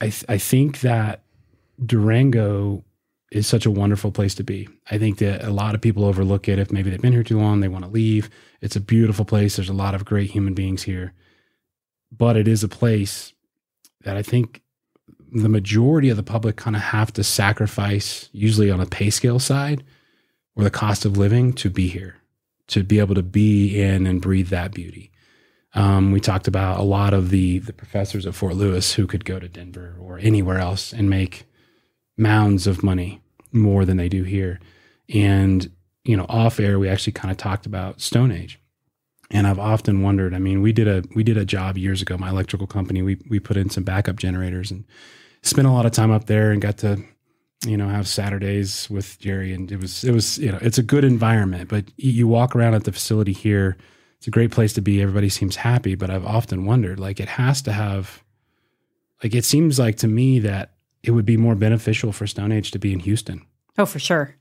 I th- I think that Durango is such a wonderful place to be. I think that a lot of people overlook it if maybe they've been here too long, they want to leave. It's a beautiful place. There's a lot of great human beings here. But it is a place that I think the majority of the public kind of have to sacrifice, usually on a pay scale side or the cost of living, to be here, to be able to be in and breathe that beauty. Um, we talked about a lot of the the professors at Fort Lewis who could go to Denver or anywhere else and make mounds of money more than they do here. And you know, off air, we actually kind of talked about Stone Age. And I've often wondered. I mean, we did a we did a job years ago. My electrical company, we we put in some backup generators and spent a lot of time up there and got to you know have Saturdays with Jerry. And it was it was you know it's a good environment. But you walk around at the facility here, it's a great place to be. Everybody seems happy. But I've often wondered, like it has to have, like it seems like to me that it would be more beneficial for Stone Age to be in Houston Oh, for sure.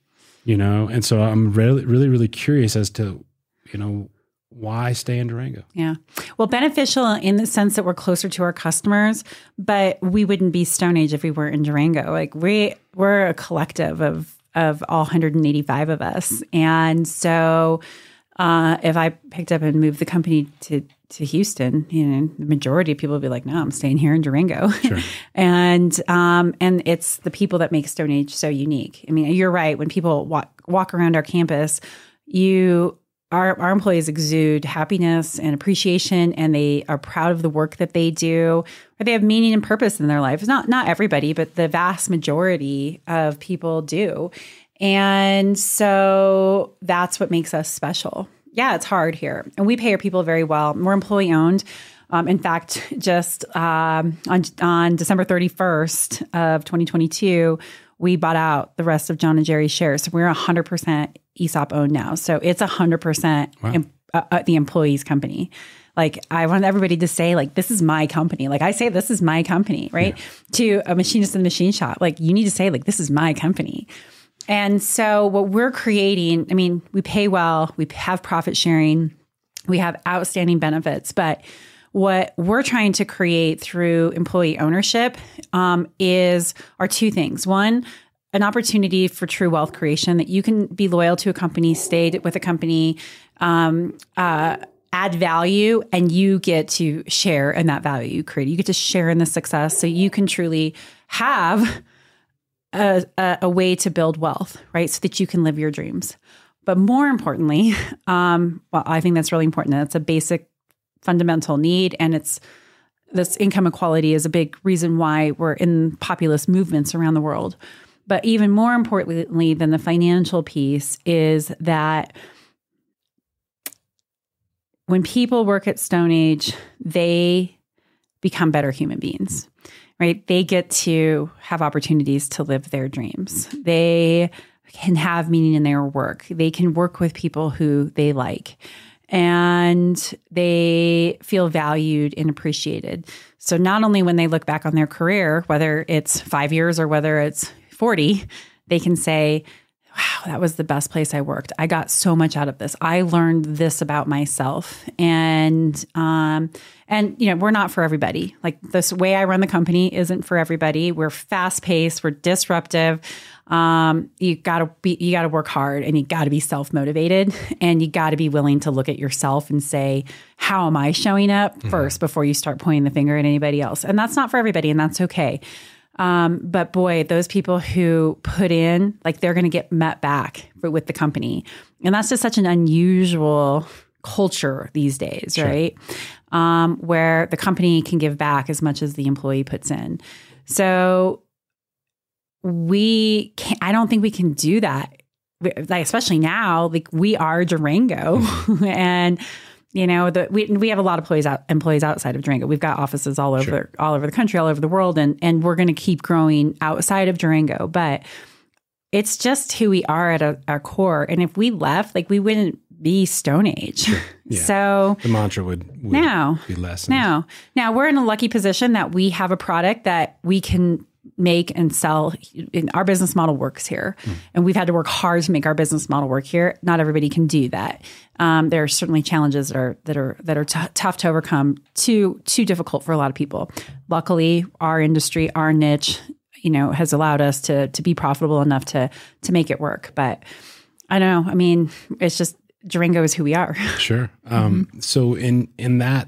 you know and so i'm really really really curious as to you know why stay in durango Yeah. Well, beneficial in the sense that we're closer to our customers, but we wouldn't be Stone Age if we weren't in Durango. Like we we're a collective of of all 185 of us. And so uh, if I picked up and moved the company to to Houston, you know, the majority of people would be like, "No, I'm staying here in Durango." *laughs* and um, and it's the people that make Stone Age so unique. I mean, you're right. When people walk walk around our campus, you our, our employees exude happiness and appreciation and they are proud of the work that they do or they have meaning and purpose in their life not not everybody but the vast majority of people do. And so that's what makes us special. Yeah it's hard here. And we pay our people very well. We're employee owned um, in fact, *laughs* just um, on on December 31st of 2022, we bought out the rest of John and Jerry's shares. So we're 100% ESOP owned now. So it's 100% em- uh, uh, the employee's company. Like I want everybody to say, like this is my company. Like I say, this is my company, right? To a machinist in the machine shop, like you need to say, like this is my company. And so what we're creating, I mean, we pay well, we have profit sharing, we have outstanding benefits, but what we're trying to create through employee ownership um, is are two things. One, an opportunity for true wealth creation that you can be loyal to a company, stay with a company, um, uh, add value, and you get to share in that value you create. You get to share in the success, so you can truly have a, a, a way to build wealth, right? So that you can live your dreams. But more importantly, *laughs* um, well, I think that's really important. That's a basic fundamental need and it's this income equality is a big reason why we're in populist movements around the world but even more importantly than the financial piece is that when people work at stone age they become better human beings right? They get to have opportunities to live their dreams. They can have meaning in their work. They can work with people who they like. And they feel valued and appreciated. So, not only when they look back on their career, whether it's five years or whether it's 40, they can say, Wow, that was the best place I worked. I got so much out of this. I learned this about myself. And, um, and, you know, we're not for everybody. Like this way I run the company isn't for everybody. We're fast paced, we're disruptive um, you gotta be you gotta work hard and you gotta be self-motivated and you gotta be willing to look at yourself and say how am i showing up mm-hmm. first before you start pointing the finger at anybody else and that's not for everybody and that's okay um, but boy those people who put in like they're gonna get met back with the company and that's just such an unusual culture these days sure. right um, where the company can give back as much as the employee puts in so we can't. I don't think we can do that. Like especially now, like we are Durango, *laughs* and you know the, we we have a lot of employees out, employees outside of Durango. We've got offices all over sure. all over the country, all over the world, and and we're going to keep growing outside of Durango. But it's just who we are at a, our core. And if we left, like we wouldn't be Stone Age. Sure. *laughs* Yeah. So the mantra would, would now be less. Now, now we're in a lucky position that we have a product that we can make and sell. In our business model works here, and we've had to work hard to make our business model work here. Not everybody can do that. Um, there are certainly challenges that are that are that are t- tough to overcome. Too too difficult for a lot of people. Luckily, our industry, our niche, you know, has allowed us to to be profitable enough to to make it work. But I don't know. I mean, it's just Durango is who we are. *laughs* Sure. Um, So in in that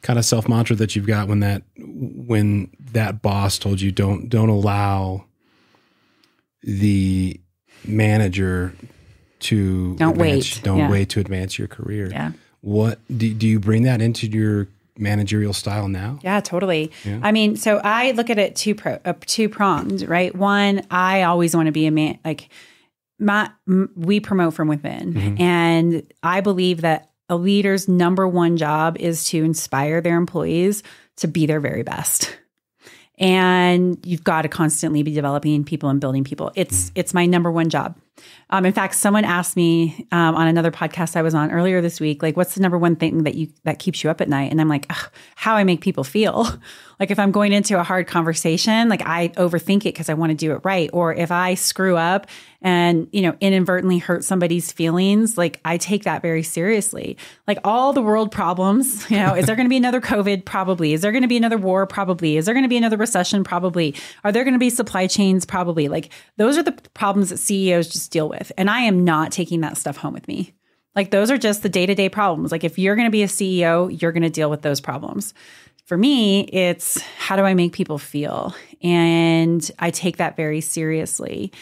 kind of self mantra that you've got when that when that boss told you don't don't allow the manager to Don't advance- wait. don't Yeah. wait to advance your career. Yeah. What do, do you bring that into your managerial style now? Yeah, totally. I mean, so I look at it two pro, uh, two pronged, right? One, I always want to be a man. Like my, m- we promote from within, and I believe that a leader's number one job is to inspire their employees to be their very best. And you've got to constantly be developing people and building people. It's it's my number one job. Um, in fact, someone asked me um, on another podcast I was on earlier this week, like, what's the number one thing that you that keeps you up at night? And I'm like, "Ugh, how I make people feel. *laughs* like if I'm going into a hard conversation, like I overthink it because I want to do it right, or if I screw up and you know inadvertently hurt somebody's feelings, like I take that very seriously. Like all the world problems, *laughs* you know, is there going to be another COVID? Probably. Is there going to be another war? Probably. Is there going to be another recession? Probably. Are there going to be supply chains? Probably. Like those are the problems that CEOs just deal with. And I am not taking that stuff home with me. Like those are just the day to day problems. Like if you're going to be a CEO, you're going to deal with those problems. For me, it's how do I make people feel? And I take that very seriously.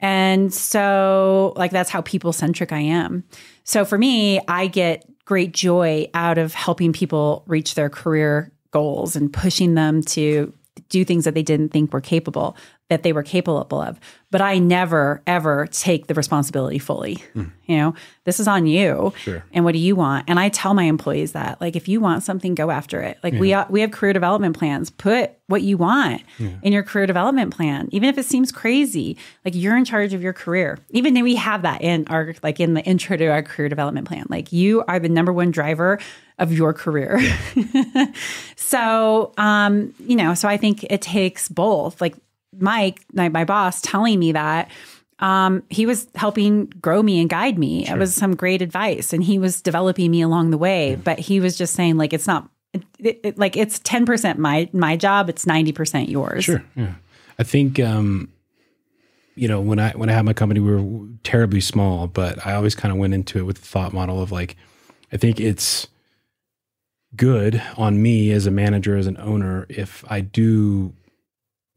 And so, like, that's how people centric I am. So, for me, I get great joy out of helping people reach their career goals and pushing them to do things that they didn't think were capable that they were capable of. But i never ever take the responsibility fully you know? This is on you Sure. and what do you want? And i tell my employees that like if you want something go after it. Like we we have career development plans. Put what you want in your career development plan even if it seems crazy. Like you're in charge of your career. Even though we have that in our like in the intro to our career development plan. Like you are the number one driver of your career. *laughs* So um you know so i think it takes both. Like mike my, my boss telling me that um, he was helping grow me and guide me. It was some great advice, and he was developing me along the way. But he was just saying, like, it's not, it, it, it- like, it's ten percent my my job. It's ninety percent yours. Sure. Yeah. I think um, you know when I when I had my company, we were terribly small, but I always kind of went into it with the thought model of like, I think it's good on me as a manager, as an owner, if I do,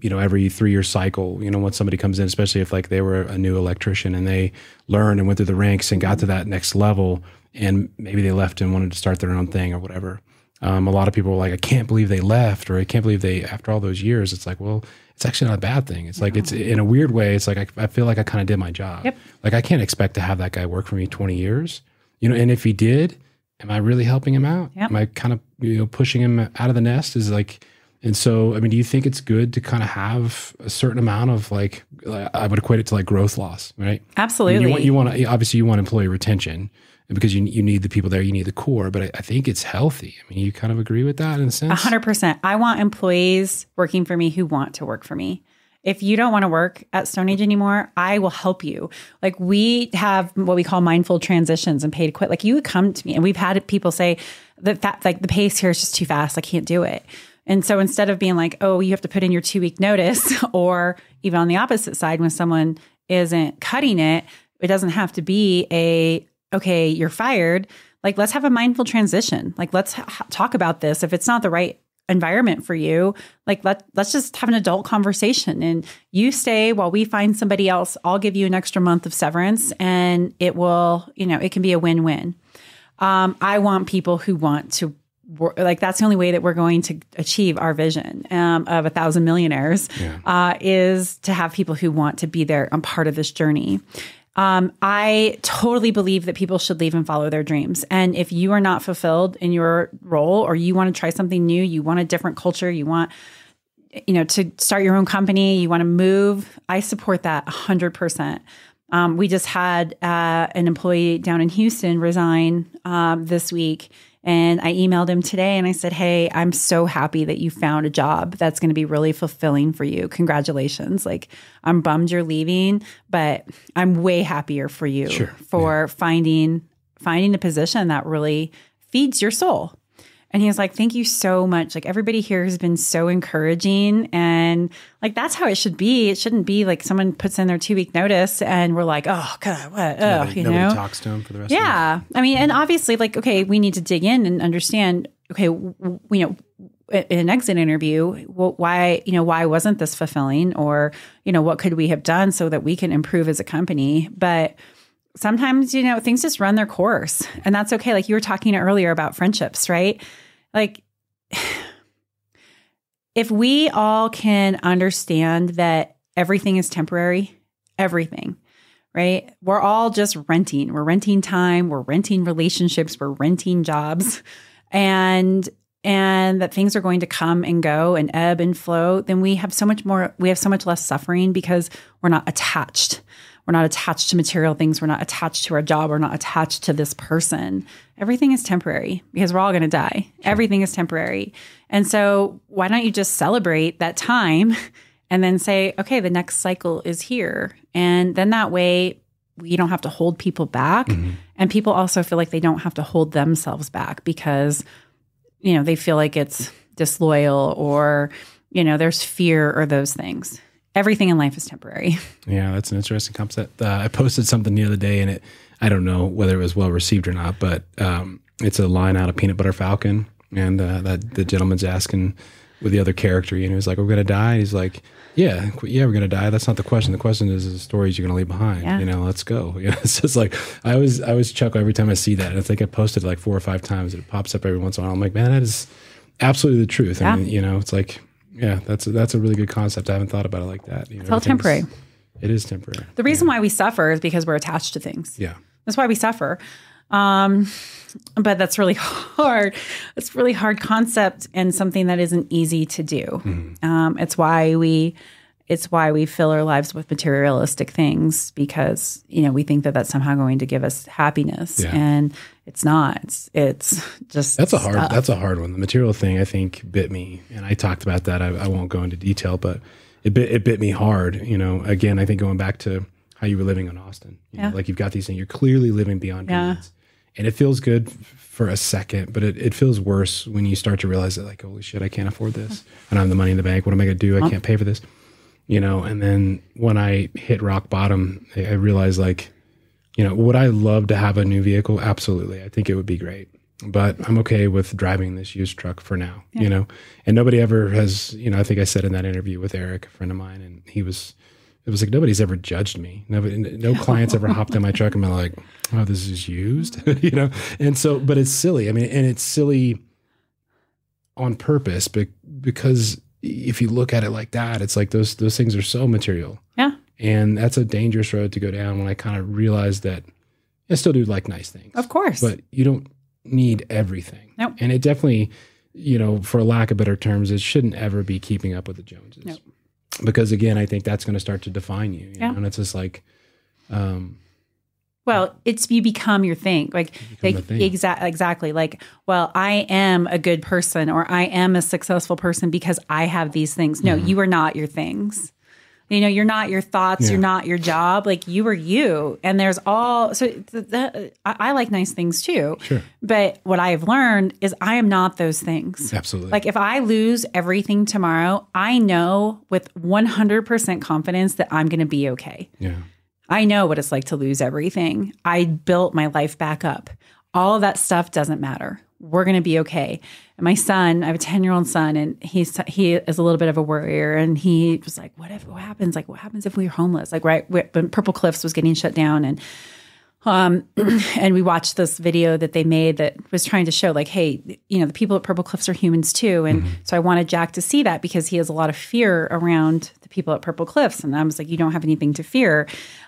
you know, every three year cycle, you know, when somebody comes in, especially if like they were a new electrician and they learned and went through the ranks and got to that next level, and maybe they left and wanted to start their own thing or whatever. Um, a lot of people were like, I can't believe they left, or I can't believe they, after all those years, it's like, well, it's actually not a bad thing. It's like, it's in a weird way, it's like, I, I feel like I kind of did my job. Yep. Like, I can't expect to have that guy work for me 20 years, you know, and if he did, am I really helping him out? Yep. Am I kind of, you know, pushing him out of the nest? Is like, and so, I mean, do you think it's good to kind of have a certain amount of like, I would equate it to like growth loss, right? Absolutely. You want, you want to, obviously you want employee retention because you, you need the people there, you need the core, but I, I think it's healthy. I mean, you kind of agree with that in a sense? A hundred percent. I want employees working for me who want to work for me. If you don't want to work at Stone Age anymore, I will help you. Like we have what we call mindful transitions and pay to quit. Like you would come to me, and we've had people say that that like the pace here is just too fast. I can't do it. And so instead of being like, oh, you have to put in your two week notice, *laughs* or even on the opposite side, when someone isn't cutting it, it doesn't have to be a okay, you're fired. Like let's have a mindful transition. Like let's ha- talk about this. If it's not the right environment for you like let let's just have an adult conversation and you stay while we find somebody else i'll give you an extra month of severance and it will you know it can be a win-win um, i want people who want to like that's the only way that we're going to achieve our vision um, of a thousand millionaires uh, is to have people who want to be there on part of this journey um, I totally believe that people should leave and follow their dreams. And if you are not fulfilled in your role or you want to try something new, you want a different culture, you want you know to start your own company, you want to move, I support that 100%. Um, we just had uh, an employee down in Houston resign um, this week. And I emailed him today and I said, Hey, I'm so happy that you found a job that's going to be really fulfilling for you. Congratulations. Like, I'm bummed you're leaving, but I'm way happier for you Sure. for finding finding a position that really feeds your soul. And he was like, Thank you so much. Like, everybody here has been so encouraging. And like, that's how it should be. It shouldn't be like someone puts in their two week notice and we're like, Oh, God, what? Oh, Nobody, you nobody know? talks to him for the rest of Yeah. I mean, and obviously, like, okay, we need to dig in and understand, okay, w- w- you know, in an exit interview, well, why, you know, why wasn't this fulfilling? Or, you know, what could we have done so that we can improve as a company? But sometimes, you know, things just run their course and that's okay. Like you were talking earlier about friendships, right? Like, *sighs* if we all can understand that everything is temporary, everything, right? We're all just renting. We're renting time, we're renting relationships, we're renting jobs. *laughs* And and that things are going to come and go and ebb and flow, then we have so much more we have so much less suffering because we're not attached. We're not attached to material things. We're not attached to our job. We're not attached to this person. Everything is temporary because we're all going to die. Everything is temporary. And so, why don't you just celebrate that time and then say, okay, the next cycle is here. And then that way, you don't have to hold people back. Mm-hmm. And people also feel like they don't have to hold themselves back because, you know, they feel like it's disloyal or, you know, there's fear or those things. Everything in life is temporary. *laughs* Yeah, that's an interesting concept. Uh, I posted something the other day, and it I don't know whether it was well received or not, but um, it's a line out of Peanut Butter Falcon, and uh, that the gentleman's asking with the other character, you know, he's like, "We're gonna die." He's like, "Yeah, yeah, we're gonna die." That's not the question. The question is the stories you're gonna leave behind. Yeah. You know, let's go. *laughs* You know, it's just like I always I always chuckle every time I see that, and I think I posted it like four or five times. and It pops up every once in a while. I'm like, man, that is absolutely the truth. Yeah. I mean, you know, it's like. Yeah, that's a, that's a really good concept. I haven't thought about it like that. You know, all temporary. It is temporary. The reason why we suffer is because we're attached to things. Yeah. That's why we suffer. Um, but that's really *laughs* hard. It's really hard concept and something that isn't easy to do. Mm-hmm. Um, it's why we it's why we fill our lives with materialistic things because you know we think that that's somehow going to give us happiness Yeah. and it's not. It's, it's just That's a hard. stuff. That's a hard one. The material thing, I think, bit me, and I talked about that. I, I won't go into detail, but it bit it bit me hard. You know, again, I think going back to how you were living in Austin, you know, Yeah. like you've got these things. You're clearly living beyond Yeah. means, and it feels good for a second, but it, it feels worse when you start to realize that, like, holy shit, I can't afford this. I don't have the money in the bank. What am I going to do? I can't pay for this. You know, and then when I hit rock bottom, I, I realized like you know, would I love to have a new vehicle? Absolutely. I think it would be great. But I'm okay with driving this used truck for now, you know. And nobody ever has, you know, I think I said in that interview with Eric, a friend of mine, and he was it was like nobody's ever judged me. Nobody no clients ever hopped in my truck and been like, Oh, this is used, *laughs* you know? And so but it's silly. I mean, and it's silly on purpose, but because if you look at it like that, it's like those those things are so material. Yeah. And that's a dangerous road to go down when I kind of realized that I still do like nice things. Of course. But you don't need everything. Nope. And it definitely, you know, for lack of better terms, it shouldn't ever be keeping up with the Joneses. Nope. Because again, I think that's going to start to define you. you Yeah. know? And it's just like, um, Well, it's you become your thing. Like, like exactly, exactly. Like, well, I am a good person, or I am a successful person because I have these things. No, you are not your things. You know, you're not your thoughts. Yeah. You're not your job. Like you are you. And there's all. So th- I, I like nice things too. Sure. But what I have learned is I am not those things. Absolutely. Like if I lose everything tomorrow, I know with 100% confidence that I'm going to be okay. yeah. I know what it's like to lose everything. I built my life back up. All of that stuff doesn't matter. We're going to be okay. And my son, I have a 10 year old son, and he's, he is a little bit of a worrier. And he was like, what if, what happens? Like, what happens if we're homeless? Like, right when Purple Cliffs was getting shut down and, um, *clears throat* and we watched this video that they made that was trying to show like, hey, you know, the people at Purple Cliffs are humans too. And so I wanted Jack to see that because he has a lot of fear around the people at Purple Cliffs. And I was like, you don't have anything to fear.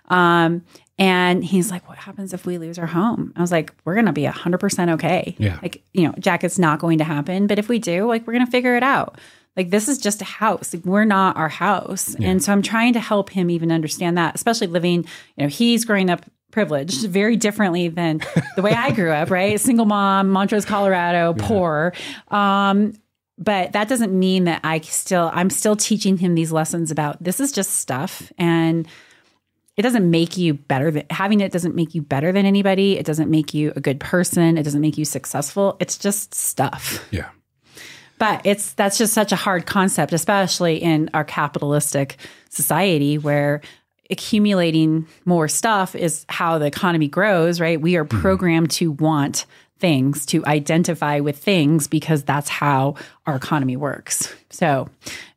Um, and he's like, what happens if we lose our home? I was like, we're going to be 100% okay. Yeah. Like, you know, Jack, it's not going to happen. But if we do, like, we're going to figure it out. Like, this is just a house. Like, we're not our house. And so I'm trying to help him even understand that, especially living, you know, he's growing up privileged very differently than the way I grew up, right? *laughs* Single mom, Montrose, Colorado, poor. Um, but that doesn't mean that I still I'm still teaching him these lessons about this is just stuff and it doesn't make you better than having it doesn't make you better than anybody. It doesn't make you a good person. It doesn't make you successful. It's just stuff. Yeah. But it's that's just such a hard concept, especially in our capitalistic society where accumulating more stuff is how the economy grows, right? We are mm-hmm. programmed to want things, to identify with things because that's how our economy works. So,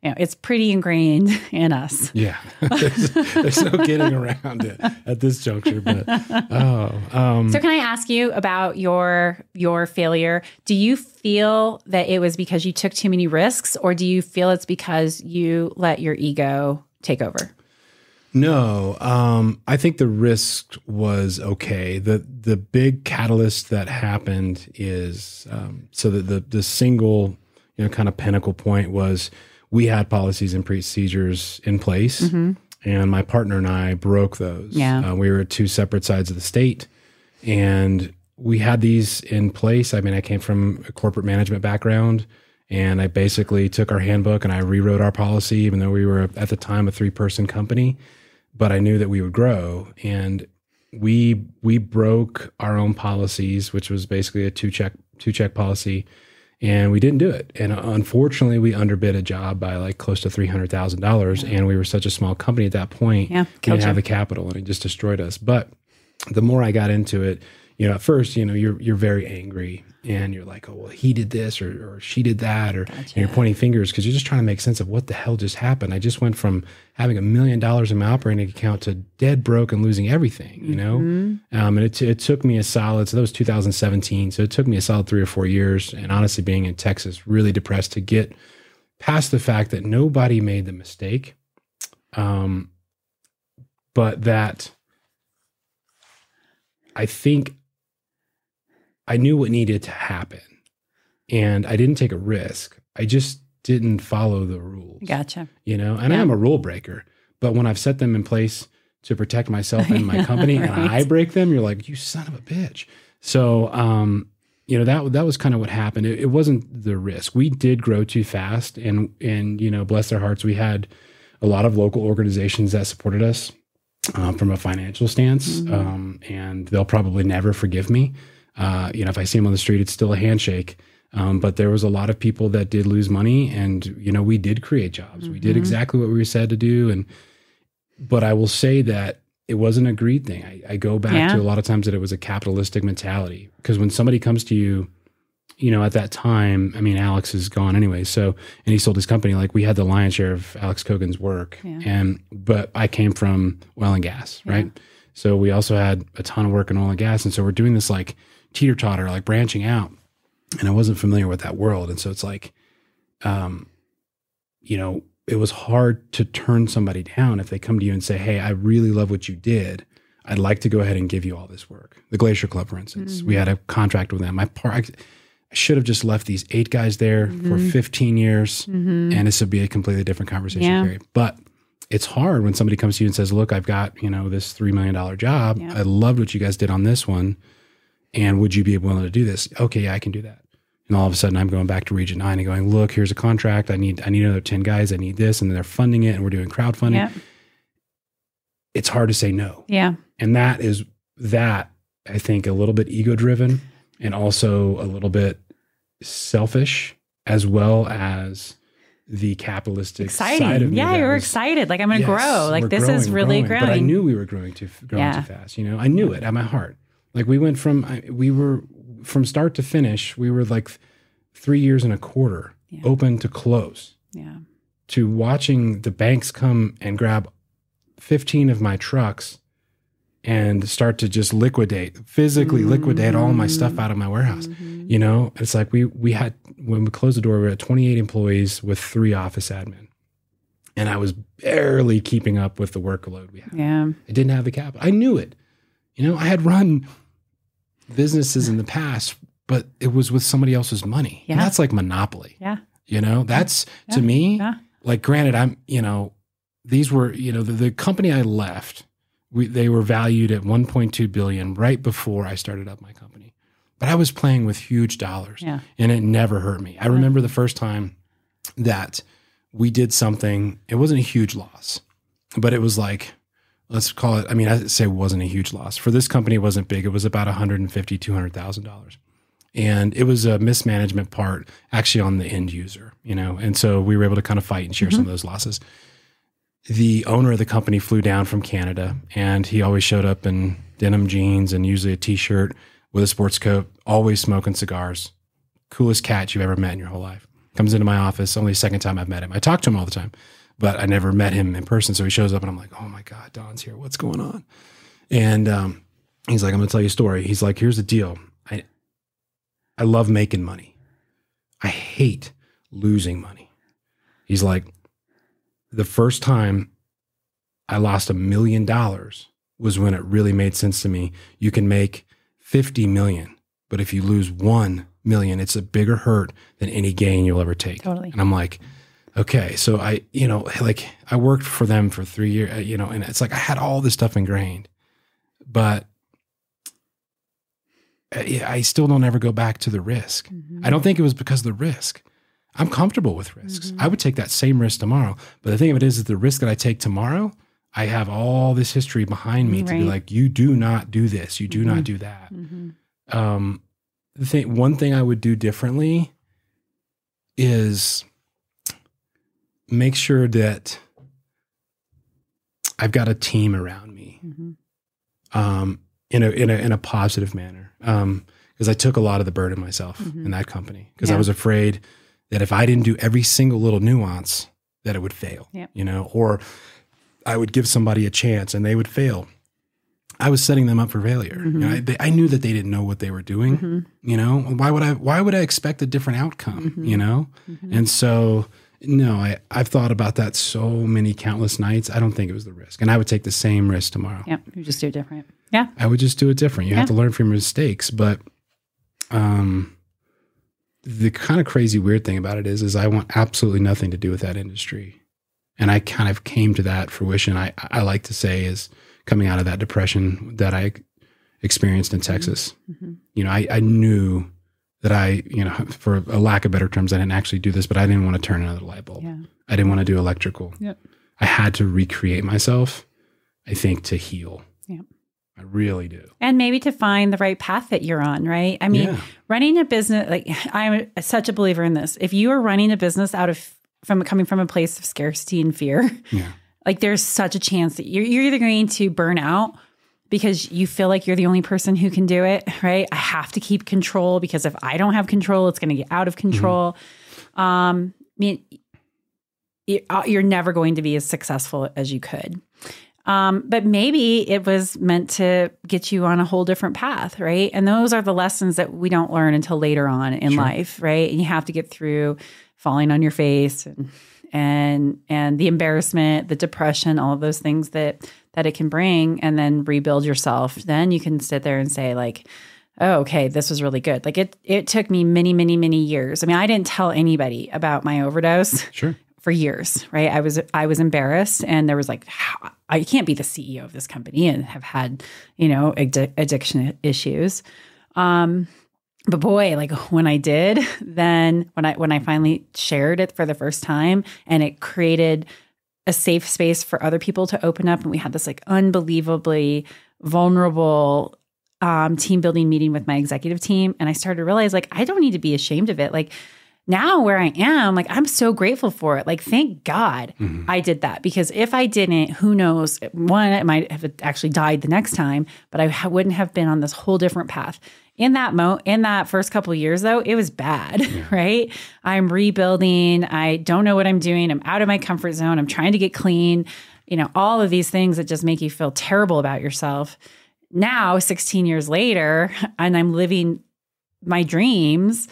you know, it's pretty ingrained *laughs* in us. Yeah. *laughs* there's, there's no getting around it at this juncture. But oh, um, So can I ask you about your your failure? Do you feel that it was because you took too many risks or do you feel it's because you let your ego take over? No, um, I think the risk was okay. the The big catalyst that happened is um, so that the the single you know kind of pinnacle point was we had policies and procedures in place, and my partner and I broke those. Yeah. uh, we were at two separate sides of the state, and we had these in place. I mean, I came from a corporate management background. And I basically took our handbook and I rewrote our policy, even though we were at the time a three person company but I knew that we would grow. And we we broke our own policies which was basically a two check two check policy and we didn't do it. And unfortunately we underbid a job by like close to $300,000 and we were such a small company at that point Yeah, we didn't have the capital and it just destroyed us. But the more I got into it you know at first you know you're you're very angry and you're like oh well he did this or, or she did that or and you're pointing fingers because you're just trying to make sense of what the hell just happened. I just went from having a million dollars in my operating account to dead broke and losing everything you know? Um, and it, it took me a solid so that was 2017 so it took me a solid three or four years and honestly being in texas really depressed to get past the fact that nobody made the mistake um, but that i think I knew what needed to happen and I didn't take a risk. I just didn't follow the rules. Gotcha. You know, and Yeah. I'm a rule breaker, but when I've set them in place to protect myself and my *laughs* company and I break them, you're like, you son of a bitch. So, um, you know, that, that was kind of what happened. It, it wasn't the risk. We did grow too fast and, and, you know, bless their hearts, we had a lot of local organizations that supported us um, from a financial stance. Um, and they'll probably never forgive me. Uh, you know, if I see them on the street, it's still a handshake. Um, but there was a lot of people that did lose money, and you know, we did create jobs. We did exactly what we were said to do, and but I will say that it wasn't a greed thing. I, I go back Yeah. to a lot of times that it was a capitalistic mentality because when somebody comes to you, you know, at that time, I mean, Alex is gone anyway. So, and he sold his company. Like we had the lion's share of Alex Kogan's work, Yeah. and but I came from oil and gas, right? So we also had a ton of work in oil and gas, and so we're doing this like teeter totter, like branching out. And I wasn't familiar with that world, and so it's like, um, you know, it was hard to turn somebody down if they come to you and say, "Hey, I really love what you did. I'd like to go ahead and give you all this work." The Glacier Club, for instance, we mm-hmm. had a contract with them. My part, I, I should have just left these eight guys there for mm-hmm. 15 years, mm-hmm. and this would be a completely different conversation. Yeah. Kerry. But it's hard when somebody comes to you and says, "Look, I've got you know this three million dollar job. Yeah. I loved what you guys did on this one, and would you be willing to do this?" Okay, yeah, I can do that. And all of a sudden, I'm going back to Region Nine and going, "Look, here's a contract. I need I need another ten guys. I need this," and they're funding it, and we're doing crowdfunding. Yeah. It's hard to say no, Yeah. and that is that I think a little bit ego driven, and also a little bit selfish, as well as the capitalistic side of me Yeah, you're was- excited. Like I'm going to Yes, grow. Like this growing, is really growing. growing. But I knew we were growing too growing Yeah. too fast. You know, I knew it at my heart. Like we went from we were from start to finish. We were like three years and a quarter, Yeah. open to close, Yeah. to watching the banks come and grab fifteen of my trucks and start to just liquidate, physically liquidate all my stuff mm-hmm. out of my warehouse. Mm-hmm. You know, it's like we we had when we closed the door, we had 28 employees with three office admin. And I was barely keeping up with the workload we had. Yeah. I didn't have the capital. I knew it. You know, I had run businesses in the past, but it was with somebody else's money. And Yeah. that's like monopoly. Yeah. You know, that's to me, Yeah. like granted, I'm, you know, these were, you know, the, the company I left We, they were valued at 1.2 billion right before I started up my company. But I was playing with huge dollars, Yeah. and it never hurt me. I remember the first time that we did something. It wasn't a huge loss, but it was like let's call it. I mean, I say it wasn't a huge loss for this company. It wasn't big. It was about 150, 200 thousand dollars, and it was a mismanagement part actually on the end user. You know, and so we were able to kind of fight and share some of mm-hmm. those losses the owner of the company flew down from Canada and he always showed up in denim jeans and usually a t-shirt with a sports coat, always smoking cigars. Coolest cat you've ever met in your whole life. Comes into my office, only the second time I've met him. I talk to him all the time, but I never met him in person. So he shows up and I'm like, oh my God, Don's here. What's going on? And um, he's like, I'm gonna tell you a story. He's like, here's the deal. I I love making money. I hate losing money. He's like, the first time I lost a million dollars was when it really made sense to me. You can make 50 million, but if you lose 1 million, it's a bigger hurt than any gain you'll ever take. Totally. And I'm like, okay, so I, you know, like I worked for them for 3 years, uh, you know, and it's like I had all this stuff ingrained. But uh, I I still don't ever go back to the risk. Mm-hmm. I don't think it was because of the risk. I'm comfortable with risks. I mm-hmm. would take that same risk tomorrow. But the thing of it is, is the risk that I take tomorrow, I have all this history behind me to be like, you do not do this, you do not mm-hmm. do that. Um, the thing, one thing I would do differently is make sure that I've got a team around me mm-hmm. um, in a in a in a positive manner. Um, because I took a lot of the burden myself mm-hmm. in that company because I was afraid that if I didn't do every single little nuance, that it would fail. Yep. You know, or I would give somebody a chance and they would fail. I was setting them up for failure. You know, mm-hmm. I, they, I knew that they didn't know what they were doing. You know, why would I? Why would I expect a different outcome? You know, and so no, I I've thought about that so many countless nights. I don't think it was the risk, and I would take the same risk tomorrow. Yep. You just do it different. Yeah. I would just do it different. You have to learn from your mistakes, but um, the kind of crazy weird thing about it is, is I want absolutely nothing to do with that industry, and I kind of came to that fruition. I I like to say is coming out of that depression that I experienced in Texas. You know, I I knew that I, you know, *laughs* for a lack of better terms, I didn't actually do this, but I didn't want to turn another light bulb. Yeah. I didn't want to do electrical. Yep. I had to recreate myself, I think, to heal. Yep. I really do. And maybe to find the right path that you're on, right? I mean, Yeah. running a business, like I'm such a believer in this. If you are running a business out of from coming from a place of scarcity and fear, Yeah. like there's such a chance that you're, you're either going to burn out because you feel like you're the only person who can do it, right? I have to keep control because if I don't have control, it's going to get out of control. Um, I mean, uh, you're never going to be as successful as you could. Um, but maybe it was meant to get you on a whole different path, right? And those are the lessons that we don't learn until later on in life, right? And you have to get through falling on your face and and and the embarrassment, the depression, all of those things that that it can bring, and then rebuild yourself. Then you can sit there and say like, oh, okay, this was really good. Like it it took me many, many, many years. I mean, I didn't tell anybody about my overdose Sure. for years, right? I was I was embarrassed, and there was like, I can't be the CEO of this company and have had you know addi- addiction issues. Um, but boy, like when I did, then when I when I finally shared it for the first time, and it created a safe space for other people to open up, and we had this like unbelievably vulnerable um, team building meeting with my executive team, and I started to realize like I don't need to be ashamed of it, like now where I am, like I'm so grateful for it. Like, thank God mm-hmm. I did that because if I didn't, who knows? One, I might have actually died the next time, but I wouldn't have been on this whole different path. In that mo, in that first couple of years, though, it was bad, *laughs* right? I'm rebuilding. I don't know what I'm doing. I'm out of my comfort zone. I'm trying to get clean. You know, all of these things that just make you feel terrible about yourself. Now, 16 years later, and I'm living my dreams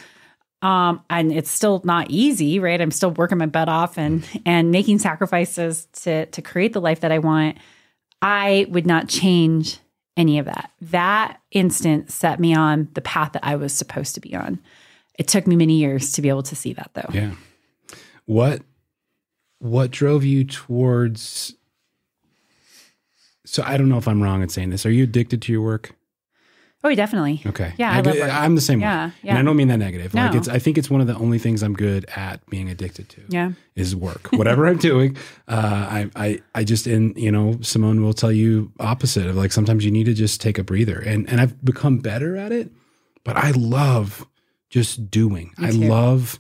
um and it's still not easy right i'm still working my butt off and and making sacrifices to to create the life that i want i would not change any of that that instant set me on the path that i was supposed to be on it took me many years to be able to see that though Yeah. What what drove you towards so I don't know if I'm wrong in saying this. Are you addicted to your work? Oh, definitely. Okay. Yeah, I I, am the same Yeah, way. yeah. And I don't mean that negative. Like No. it's I think it's one of the only things I'm good at being addicted to. Yeah. Is work. Whatever I'm doing. Uh I I I just and you know, Simone will tell you opposite of like sometimes you need to just take a breather. And and I've become better at it, but I love just doing. I love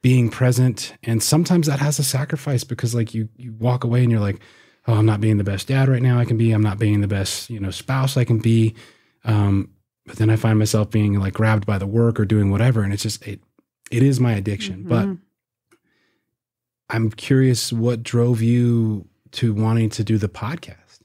being present. And sometimes that has a sacrifice because like you you walk away and you're like, oh, I'm not being the best dad right now I can be. I'm not being the best, you know, spouse I can be. Um, but then I find myself being like grabbed by the work or doing whatever. And it's just it it is my addiction. But Mhm. I'm curious what drove you to wanting to do the podcast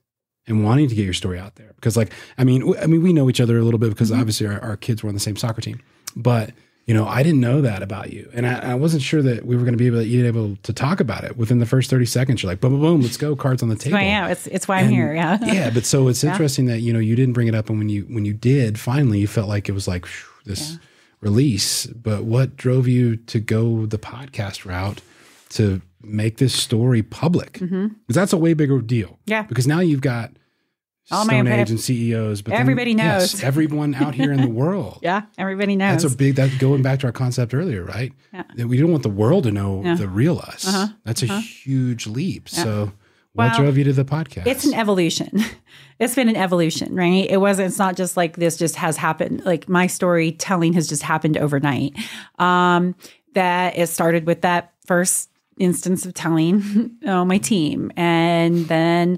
and wanting to get your story out there because like i mean w- i mean we know each other a little bit because obviously our, our kids were on the same soccer team but you know i didn't know that about you and i, I wasn't sure that we were going to be able to, able to talk about it within the first 30 seconds you're like boom boom boom let's go cards on the table Well, yeah, it's it's why I'm here. Yeah. yeah but so it's *laughs* interesting that you know you didn't bring it up and when you when you did finally you felt like it was like phew, this release but what drove you to go the podcast route to make this story public because that's a way bigger deal Mm-hmm. Yeah. because now you've got All my- Stone Age and CEOs but then- Everybody yes, knows. everyone out here in the *laughs* world Yeah. Everybody knows. that's a big that going back to our concept earlier right Yeah. Uh-huh. that we don't want the world to know the real us that's a huge leap so what Well, drove you to the podcast it's an evolution. *laughs* It's been an evolution, right? It wasn't. It's not just like this. Just has happened. Like my storytelling has just happened overnight. Um, that it started with that first instance of telling *laughs* oh, my team, and then,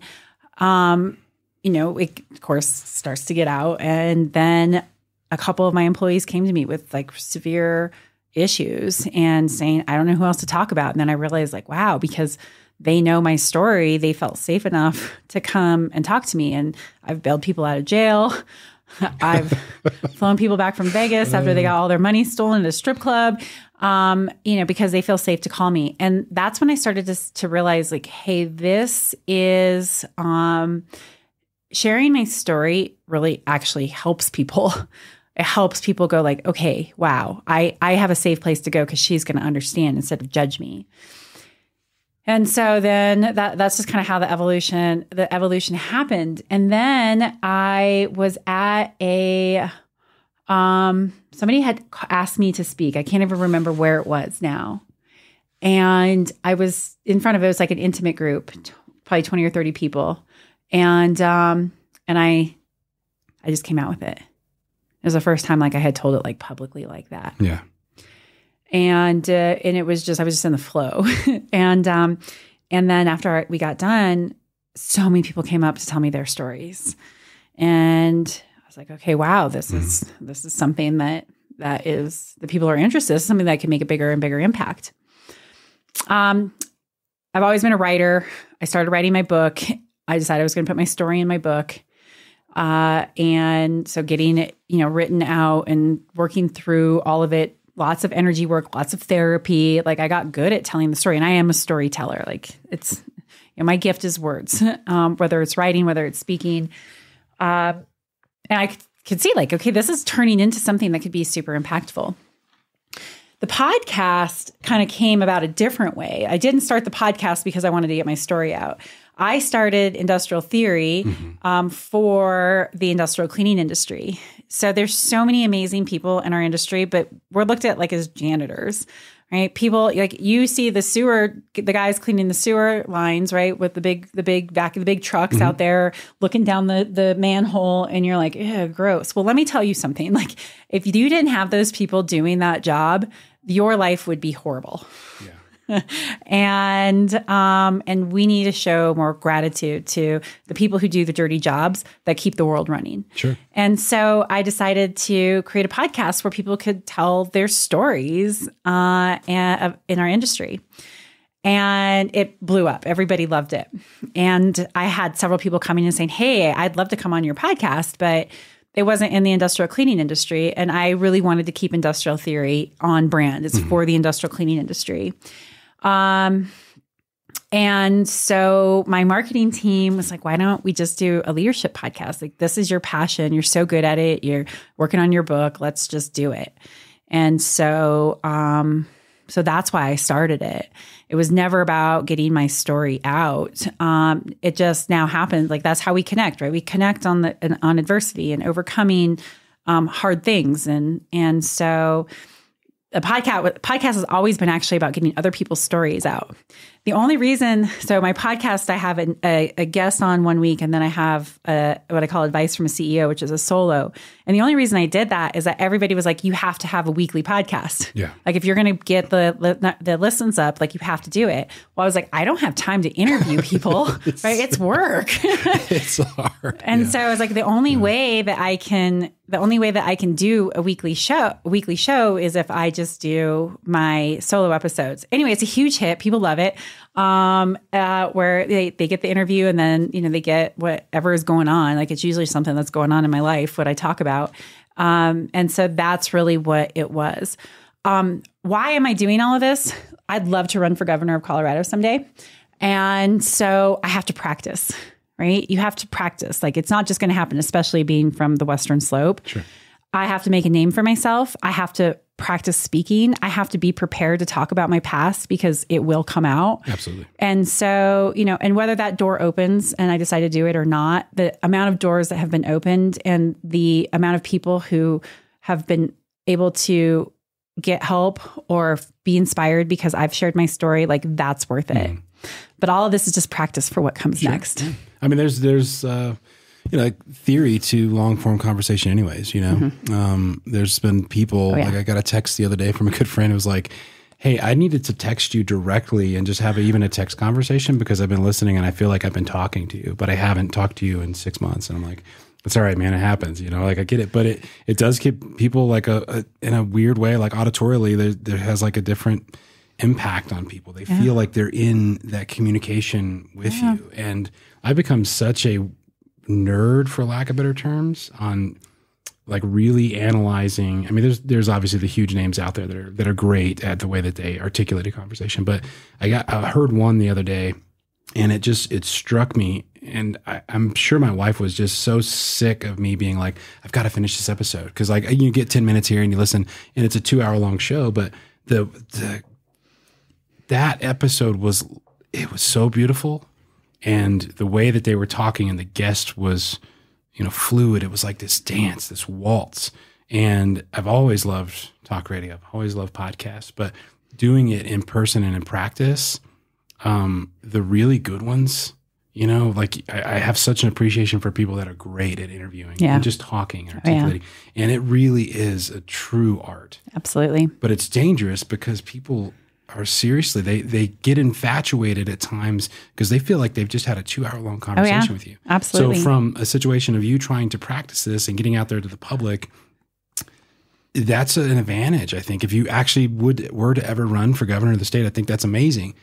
um, you know, it of course starts to get out, and then a couple of my employees came to me with like severe issues and saying, I don't know who else to talk about. And then I realized, like, wow, because they know my story, they felt safe enough *laughs* to come and talk to me. And I've bailed people out of jail. *laughs* I've *laughs* flown people back from Vegas after they got all their money stolen at a strip club, um, you know, because they feel safe to call me. And that's when I started to, to realize, like, hey, this is um, sharing my story really actually helps people. *laughs* It helps people go like, okay, wow, I I have a safe place to go because she's going to understand instead of judge me. And so then that that's just kind of how the evolution the evolution happened. And then I was at a um somebody had asked me to speak. I can't even remember where it was now. And I was in front of it, was like an intimate group, probably 20 or 30 people. And um and I I just came out with it. It was the first time like I had told it like publicly like that yeah and uh, and it was just I was just in the flow, *laughs* and um, and then after we got done, so many people came up to tell me their stories, and I was like, okay, wow, this is this is something that that is the people are interested. This is something that can make a bigger and bigger impact. Um, I've always been a writer. I started writing my book. I decided I was going to put my story in my book. Uh, and so getting it, you know, written out and working through all of it, lots of energy work, lots of therapy. Like I got good at telling the story and I am a storyteller. Like it's, you know, my gift is words, *laughs* um, whether it's writing, whether it's speaking. Um, and I could see like, okay, this is turning into something that could be super impactful. The podcast kind of came about a different way. I didn't start the podcast because I wanted to get my story out. I started industrial theory um, for the industrial cleaning industry. So there's so many amazing people in our industry, but we're looked at like as janitors, right? People like you see the sewer, the guys cleaning the sewer lines, right, with the big, the big back of the big trucks out there looking down the the manhole, and you're like, gross. Well, let me tell you something. *laughs* Like, if you didn't have those people doing that job, your life would be horrible *laughs* and um, and we need to show more gratitude to the people who do the dirty jobs that keep the world running. Sure. And so I decided to create a podcast where people could tell their stories uh, and, in our industry. And it blew up. Everybody loved it. And I had several people coming and saying, Hey, I'd love to come on your podcast, but it wasn't in the industrial cleaning industry. And I really wanted to keep industrial theory on brand. It's for the industrial cleaning industry. Um, and so my marketing team was like, why don't we just do a leadership podcast? Like, this is your passion. You're so good at it. You're working on your book. Let's just do it. And so, um, So that's why I started it. It was never about getting my story out. Um, it just now happened. Like that's how we connect, right? We connect on the on adversity and overcoming um, hard things, and and so the podcast podcast has always been actually about getting other people's stories out. The only reason, so my podcast, I have a, a, a guest on one week, and then I have a, what I call advice from a CEO, which is a solo. And the only reason I did that is that everybody was like, "You have to have a weekly podcast. Yeah. like if you're going to get the the listens up, like you have to do it." Well, I was like, I don't have time to interview *laughs* people, right? It's work. *laughs* it's hard. *laughs* And Yeah. so I was like, the only way that I can, the only way that I can do a weekly show, a weekly show is if I just do my solo episodes. Anyway, it's a huge hit. People love it. Um, uh, where they, they get the interview and then, you know, they get whatever is going on. Like it's usually something that's going on in my life, what I talk about. Um, and so that's really what it was. Um, why am I doing all of this? I'd love to run for governor of Colorado someday. And so I have to practice, right? You have to practice. Like it's not just going to happen, especially being from the Western Slope. Sure. I have to make a name for myself. I have to practice speaking. I have to be prepared to talk about my past because it will come out. Absolutely. And so, you know, and whether that door opens and I decide to do it or not, the amount of doors that have been opened and the amount of people who have been able to get help or be inspired because I've shared my story, like that's worth it. But all of this is just practice for what comes next. I mean, there's there's uh, you know like theory to long form conversation, anyways. You know, um, there's been people yeah. like I got a text the other day from a good friend who was like, "Hey, I needed to text you directly and just have a, even a text conversation because I've been listening and I feel like I've been talking to you, but I haven't talked to you in six months." And I'm like. It's all right, man. It happens, you know. Like I get it, but it it does keep people like a, a in a weird way, like auditorially. There there has like a different impact on people. They feel like they're in that communication with you. And I become such a nerd, for lack of better terms, on like really analyzing. I mean, there's there's obviously the huge names out there that are that are great at the way that they articulate a conversation. But I got I heard one the other day, and it just it struck me. And I, I'm sure my wife was just so sick of me being like, I've got to finish this episode because like you get ten minutes here and you listen, and it's a two hour long show, but the the that episode was it was so beautiful and the way that they were talking and the guest was you know fluid it was like this dance this waltz and i've always loved talk radio i've always loved podcasts but doing it in person and in practice um, the really good ones you know like I, I have such an appreciation for people that are great at interviewing Yeah. and just talking and yeah. articulating and it really is a true art Absolutely. but it's dangerous because people are seriously they they get infatuated at times because they feel like they've just had a two hour long oh, conversation with you. Oh, Absolutely. So from a situation of you trying to practice this and getting out there to the public, that's an advantage. I think if you actually would were to ever run for governor of the state, I think that's amazing.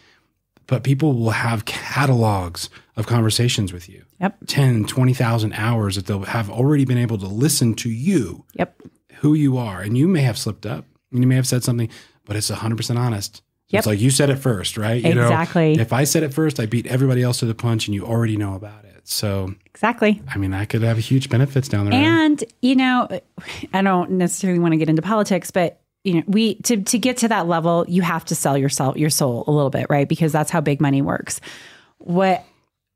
But people will have catalogs of conversations with you. Yep. 10, 20,000 hours that they'll have already been able to listen to you Yep. who you are. And you may have slipped up and you may have said something, but it's 100% honest. Yep. It's like you said it first, right? You Exactly. Know, if I said it first, I beat everybody else to the punch and you already know about it. So, Exactly. I mean, that could have huge benefits down the road. And you know, I don't necessarily want to get into politics, but you know, we to to get to that level, you have to sell yourself your soul a little bit, right? Because that's how big money works. What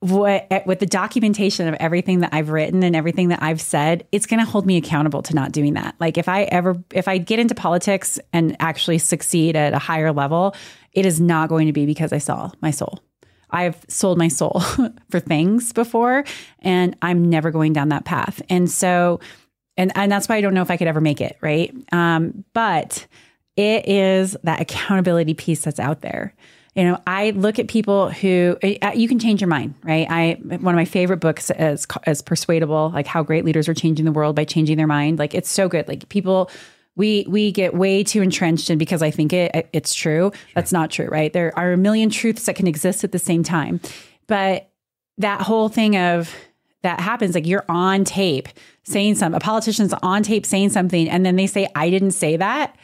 what with the documentation of everything that I've written and everything that I've said, it's going to hold me accountable to not doing that. Like if I ever if I get into politics and actually succeed at a higher level, it is not going to be because I sell my soul. I've sold my soul *laughs* for things before and I'm never going down that path. And so and and that's why I don't know if I could ever make it, right? Um, but it is that accountability piece that's out there. You know, I look at people who uh, you can change your mind, right? I one of my favorite books is is Persuadable, like how great leaders are changing the world by changing their mind. Like it's so good. Like people we we get way too entrenched in because I think it it's true. That's not true, right? There are a million truths that can exist at the same time. But that whole thing of that happens like you're on tape saying something a politician's on tape saying something and then they say i didn't say that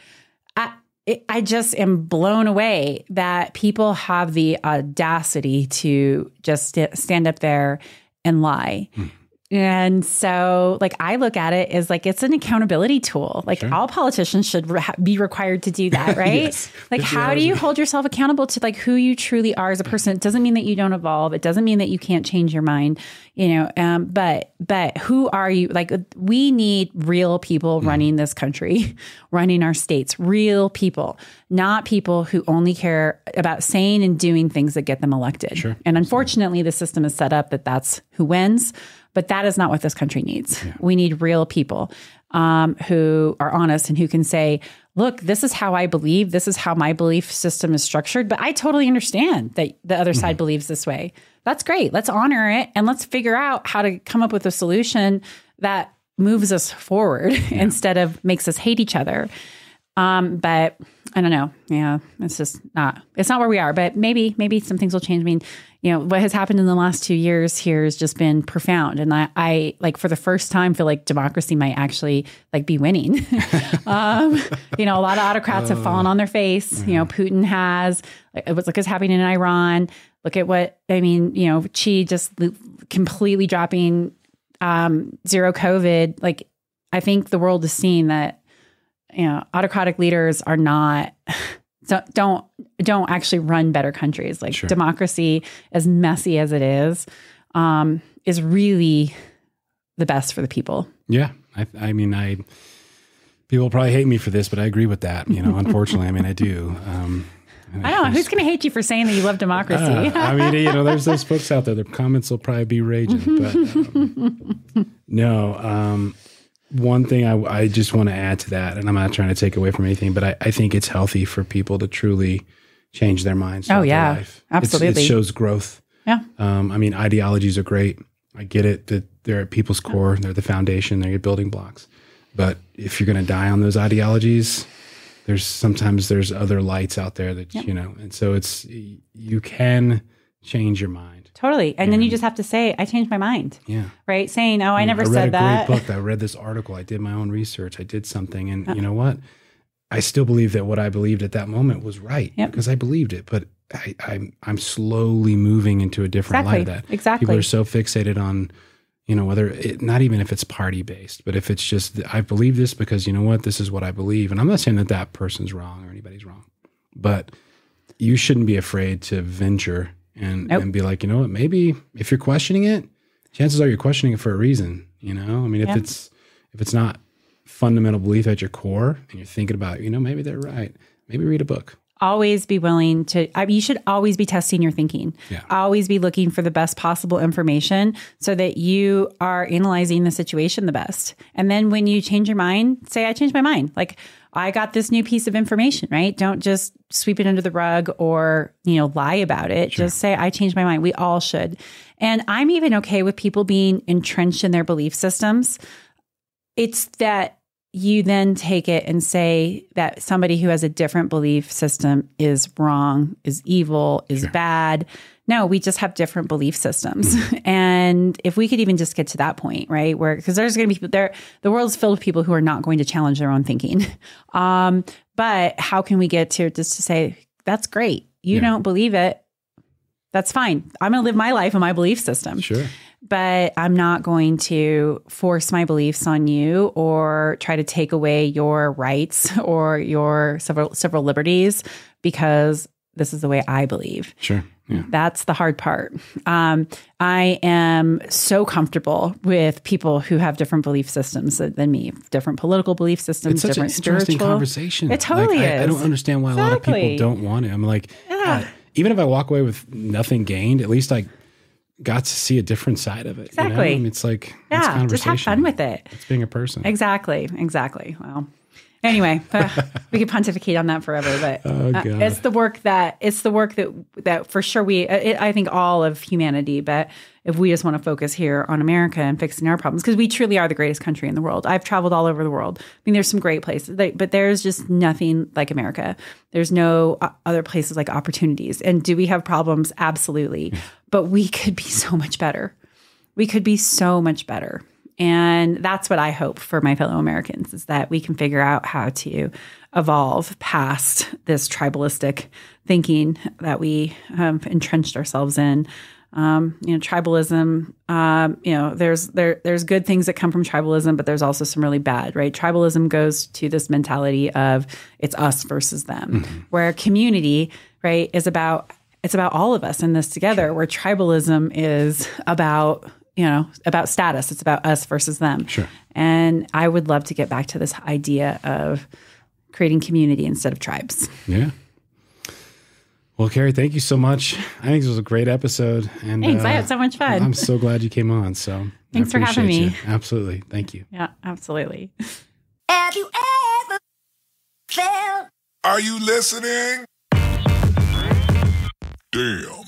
it, i just am blown away that people have the audacity to just st- stand up there and lie hmm. And so, like, I look at it as like it's an accountability tool. Like, all politicians should re- be required to do *laughs* that, right? Yes. Like, how do you hold yourself accountable to like who you truly are as a person? It doesn't mean that you don't evolve. It doesn't mean that you can't change your mind, you know. Um, but but who are you? Like, we need real people Mm. running this country, *laughs* running our states. Real people, not people who only care about saying and doing things that get them elected. Sure. And unfortunately, the system is set up that that's who wins. But that is not what this country needs. We need real people um, who are honest and who can say, look, this is how I believe. This is how my belief system is structured. But I totally understand that the other side believes this way. That's great. Let's honor it and let's figure out how to come up with a solution that moves us forward *laughs* instead of makes us hate each other. Um, but I don't know. Yeah, it's just not. It's not where we are. But maybe, maybe some things will change. I mean, you know, what has happened in the last two years here has just been profound. And I, I like for the first time feel like democracy might actually like be winning. *laughs* um, you know, a lot of autocrats have fallen on their face. You know, Putin has. It Like, Look what's happening in Iran. Look at what I mean. You know, Xi just completely dropping um, zero COVID. Like, I think the world is seeing that you know autocratic leaders are not don't don't, don't actually run better countries like Sure. democracy as messy as it is um, is really the best for the people Yeah, I, I mean, I people probably hate me for this, but I agree with that. You know, *laughs* unfortunately, I mean, I do. Um, i don't know who's going to hate you for saying that you love democracy Uh, I mean, you know, there's those *laughs* folks out there. Their comments will probably be raging, but um, *laughs* no. Um, one thing I, I just want to add to that, and I'm not trying to take away from anything, but I, I think it's healthy for people to truly change their minds. their yeah, life. It's- absolutely. it shows growth. yeah Um, I mean, ideologies are great. I get it that they're at people's core, they're the foundation, they're your building blocks. But if you're going to die on those ideologies, there's sometimes there's other lights out there that you know, and so it's you can change your mind. Totally and then you mm-hmm. just have to say i changed my mind Yeah, right saying oh i mm, never I read said a that great book. I read this article. I did my own research. I did something, and you know what? I still believe that what I believed at that moment was right Yep. because I believed it. But I, I'm I'm slowly moving into a different light of that. Exactly. People are so fixated on, you know, whether it, not even if it's party based, but if it's just I believe this because you know what, this is what I believe, and I'm not saying that that person's wrong or anybody's wrong, but you shouldn't be afraid to venture and Nope. and be like, you know what, maybe if you're questioning it, chances are you're questioning it for a reason. You know, I mean, if Yeah. it's if it's not fundamental belief at your core, and you're thinking about, you know, maybe they're right. Maybe read a book. Always be willing to I, you should always be testing your thinking. Yeah. always be looking for the best possible information so that you are analyzing the situation the best. And then when you change your mind say i changed my mind. Like i got this new piece of information right? Don't just sweep it under the rug or you know lie about it. Just say i changed my mind. We all should. And i'm even okay with people being entrenched in their belief systems. It's that you then take it and say that somebody who has a different belief system is wrong, is evil, is bad. No, we just have different belief systems. *laughs* and if we could even just get to that point, right? Where, because there's going to be people there, the world's filled with people who are not going to challenge their own thinking. *laughs* Um, but how can we get to just to say, that's great. You Yeah. don't believe it. That's fine. I'm going to live my life in my belief system Sure. But I'm not going to force my beliefs on you or try to take away your rights *laughs* or your several several liberties because this is the way I believe. Sure. Yeah. That's the hard part. Um, I am so comfortable with people who have different belief systems than me, different political belief systems, It's such an different interesting spiritual. conversation. It totally Like, I, I don't understand why a lot of people don't want it. I'm like, God, even if I walk away with nothing gained, at least I got to see a different side of it. you know? Exactly. I mean, it's like it's Yeah, just conversation. have fun with it. It's being a person. Exactly. Exactly. Well, anyway, uh, *laughs* we could pontificate on that forever, but Oh, uh, it's the work that it's the work that that for sure we it, I think all of humanity, but if we just want to focus here on America and fixing our problems because we truly are the greatest country in the world. I've traveled all over the world. I mean, there's some great places, but there's just nothing like America. There's no uh, other places like opportunities. And do we have problems? Absolutely, *laughs* but we could be so much better we could be so much better. And that's what I hope for my fellow Americans is that we can figure out how to evolve past this tribalistic thinking that we have entrenched ourselves in. Um, you know, tribalism. Um, you know, there's there there's good things that come from tribalism, but there's also some really bad. Right? Tribalism goes to this mentality of it's us versus them, where community, right, is about it's about all of us in this together. Where tribalism is about you know about status. It's about us versus them. Sure. And I would love to get back to this idea of creating community instead of tribes. Yeah. Well, Kerry, thank you so much. I think this was a great episode. And Thanks. I uh, had so much fun. I'm so glad you came on. So *laughs* Thanks for having me. you. Absolutely. Thank you. yeah, absolutely. Have you ever felt Are you listening? Damn.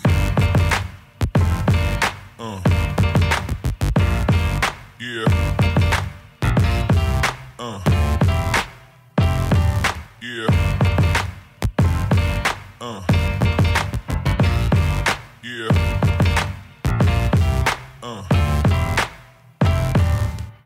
Yeah. Uh. Yeah. Uh. Yeah. Uh.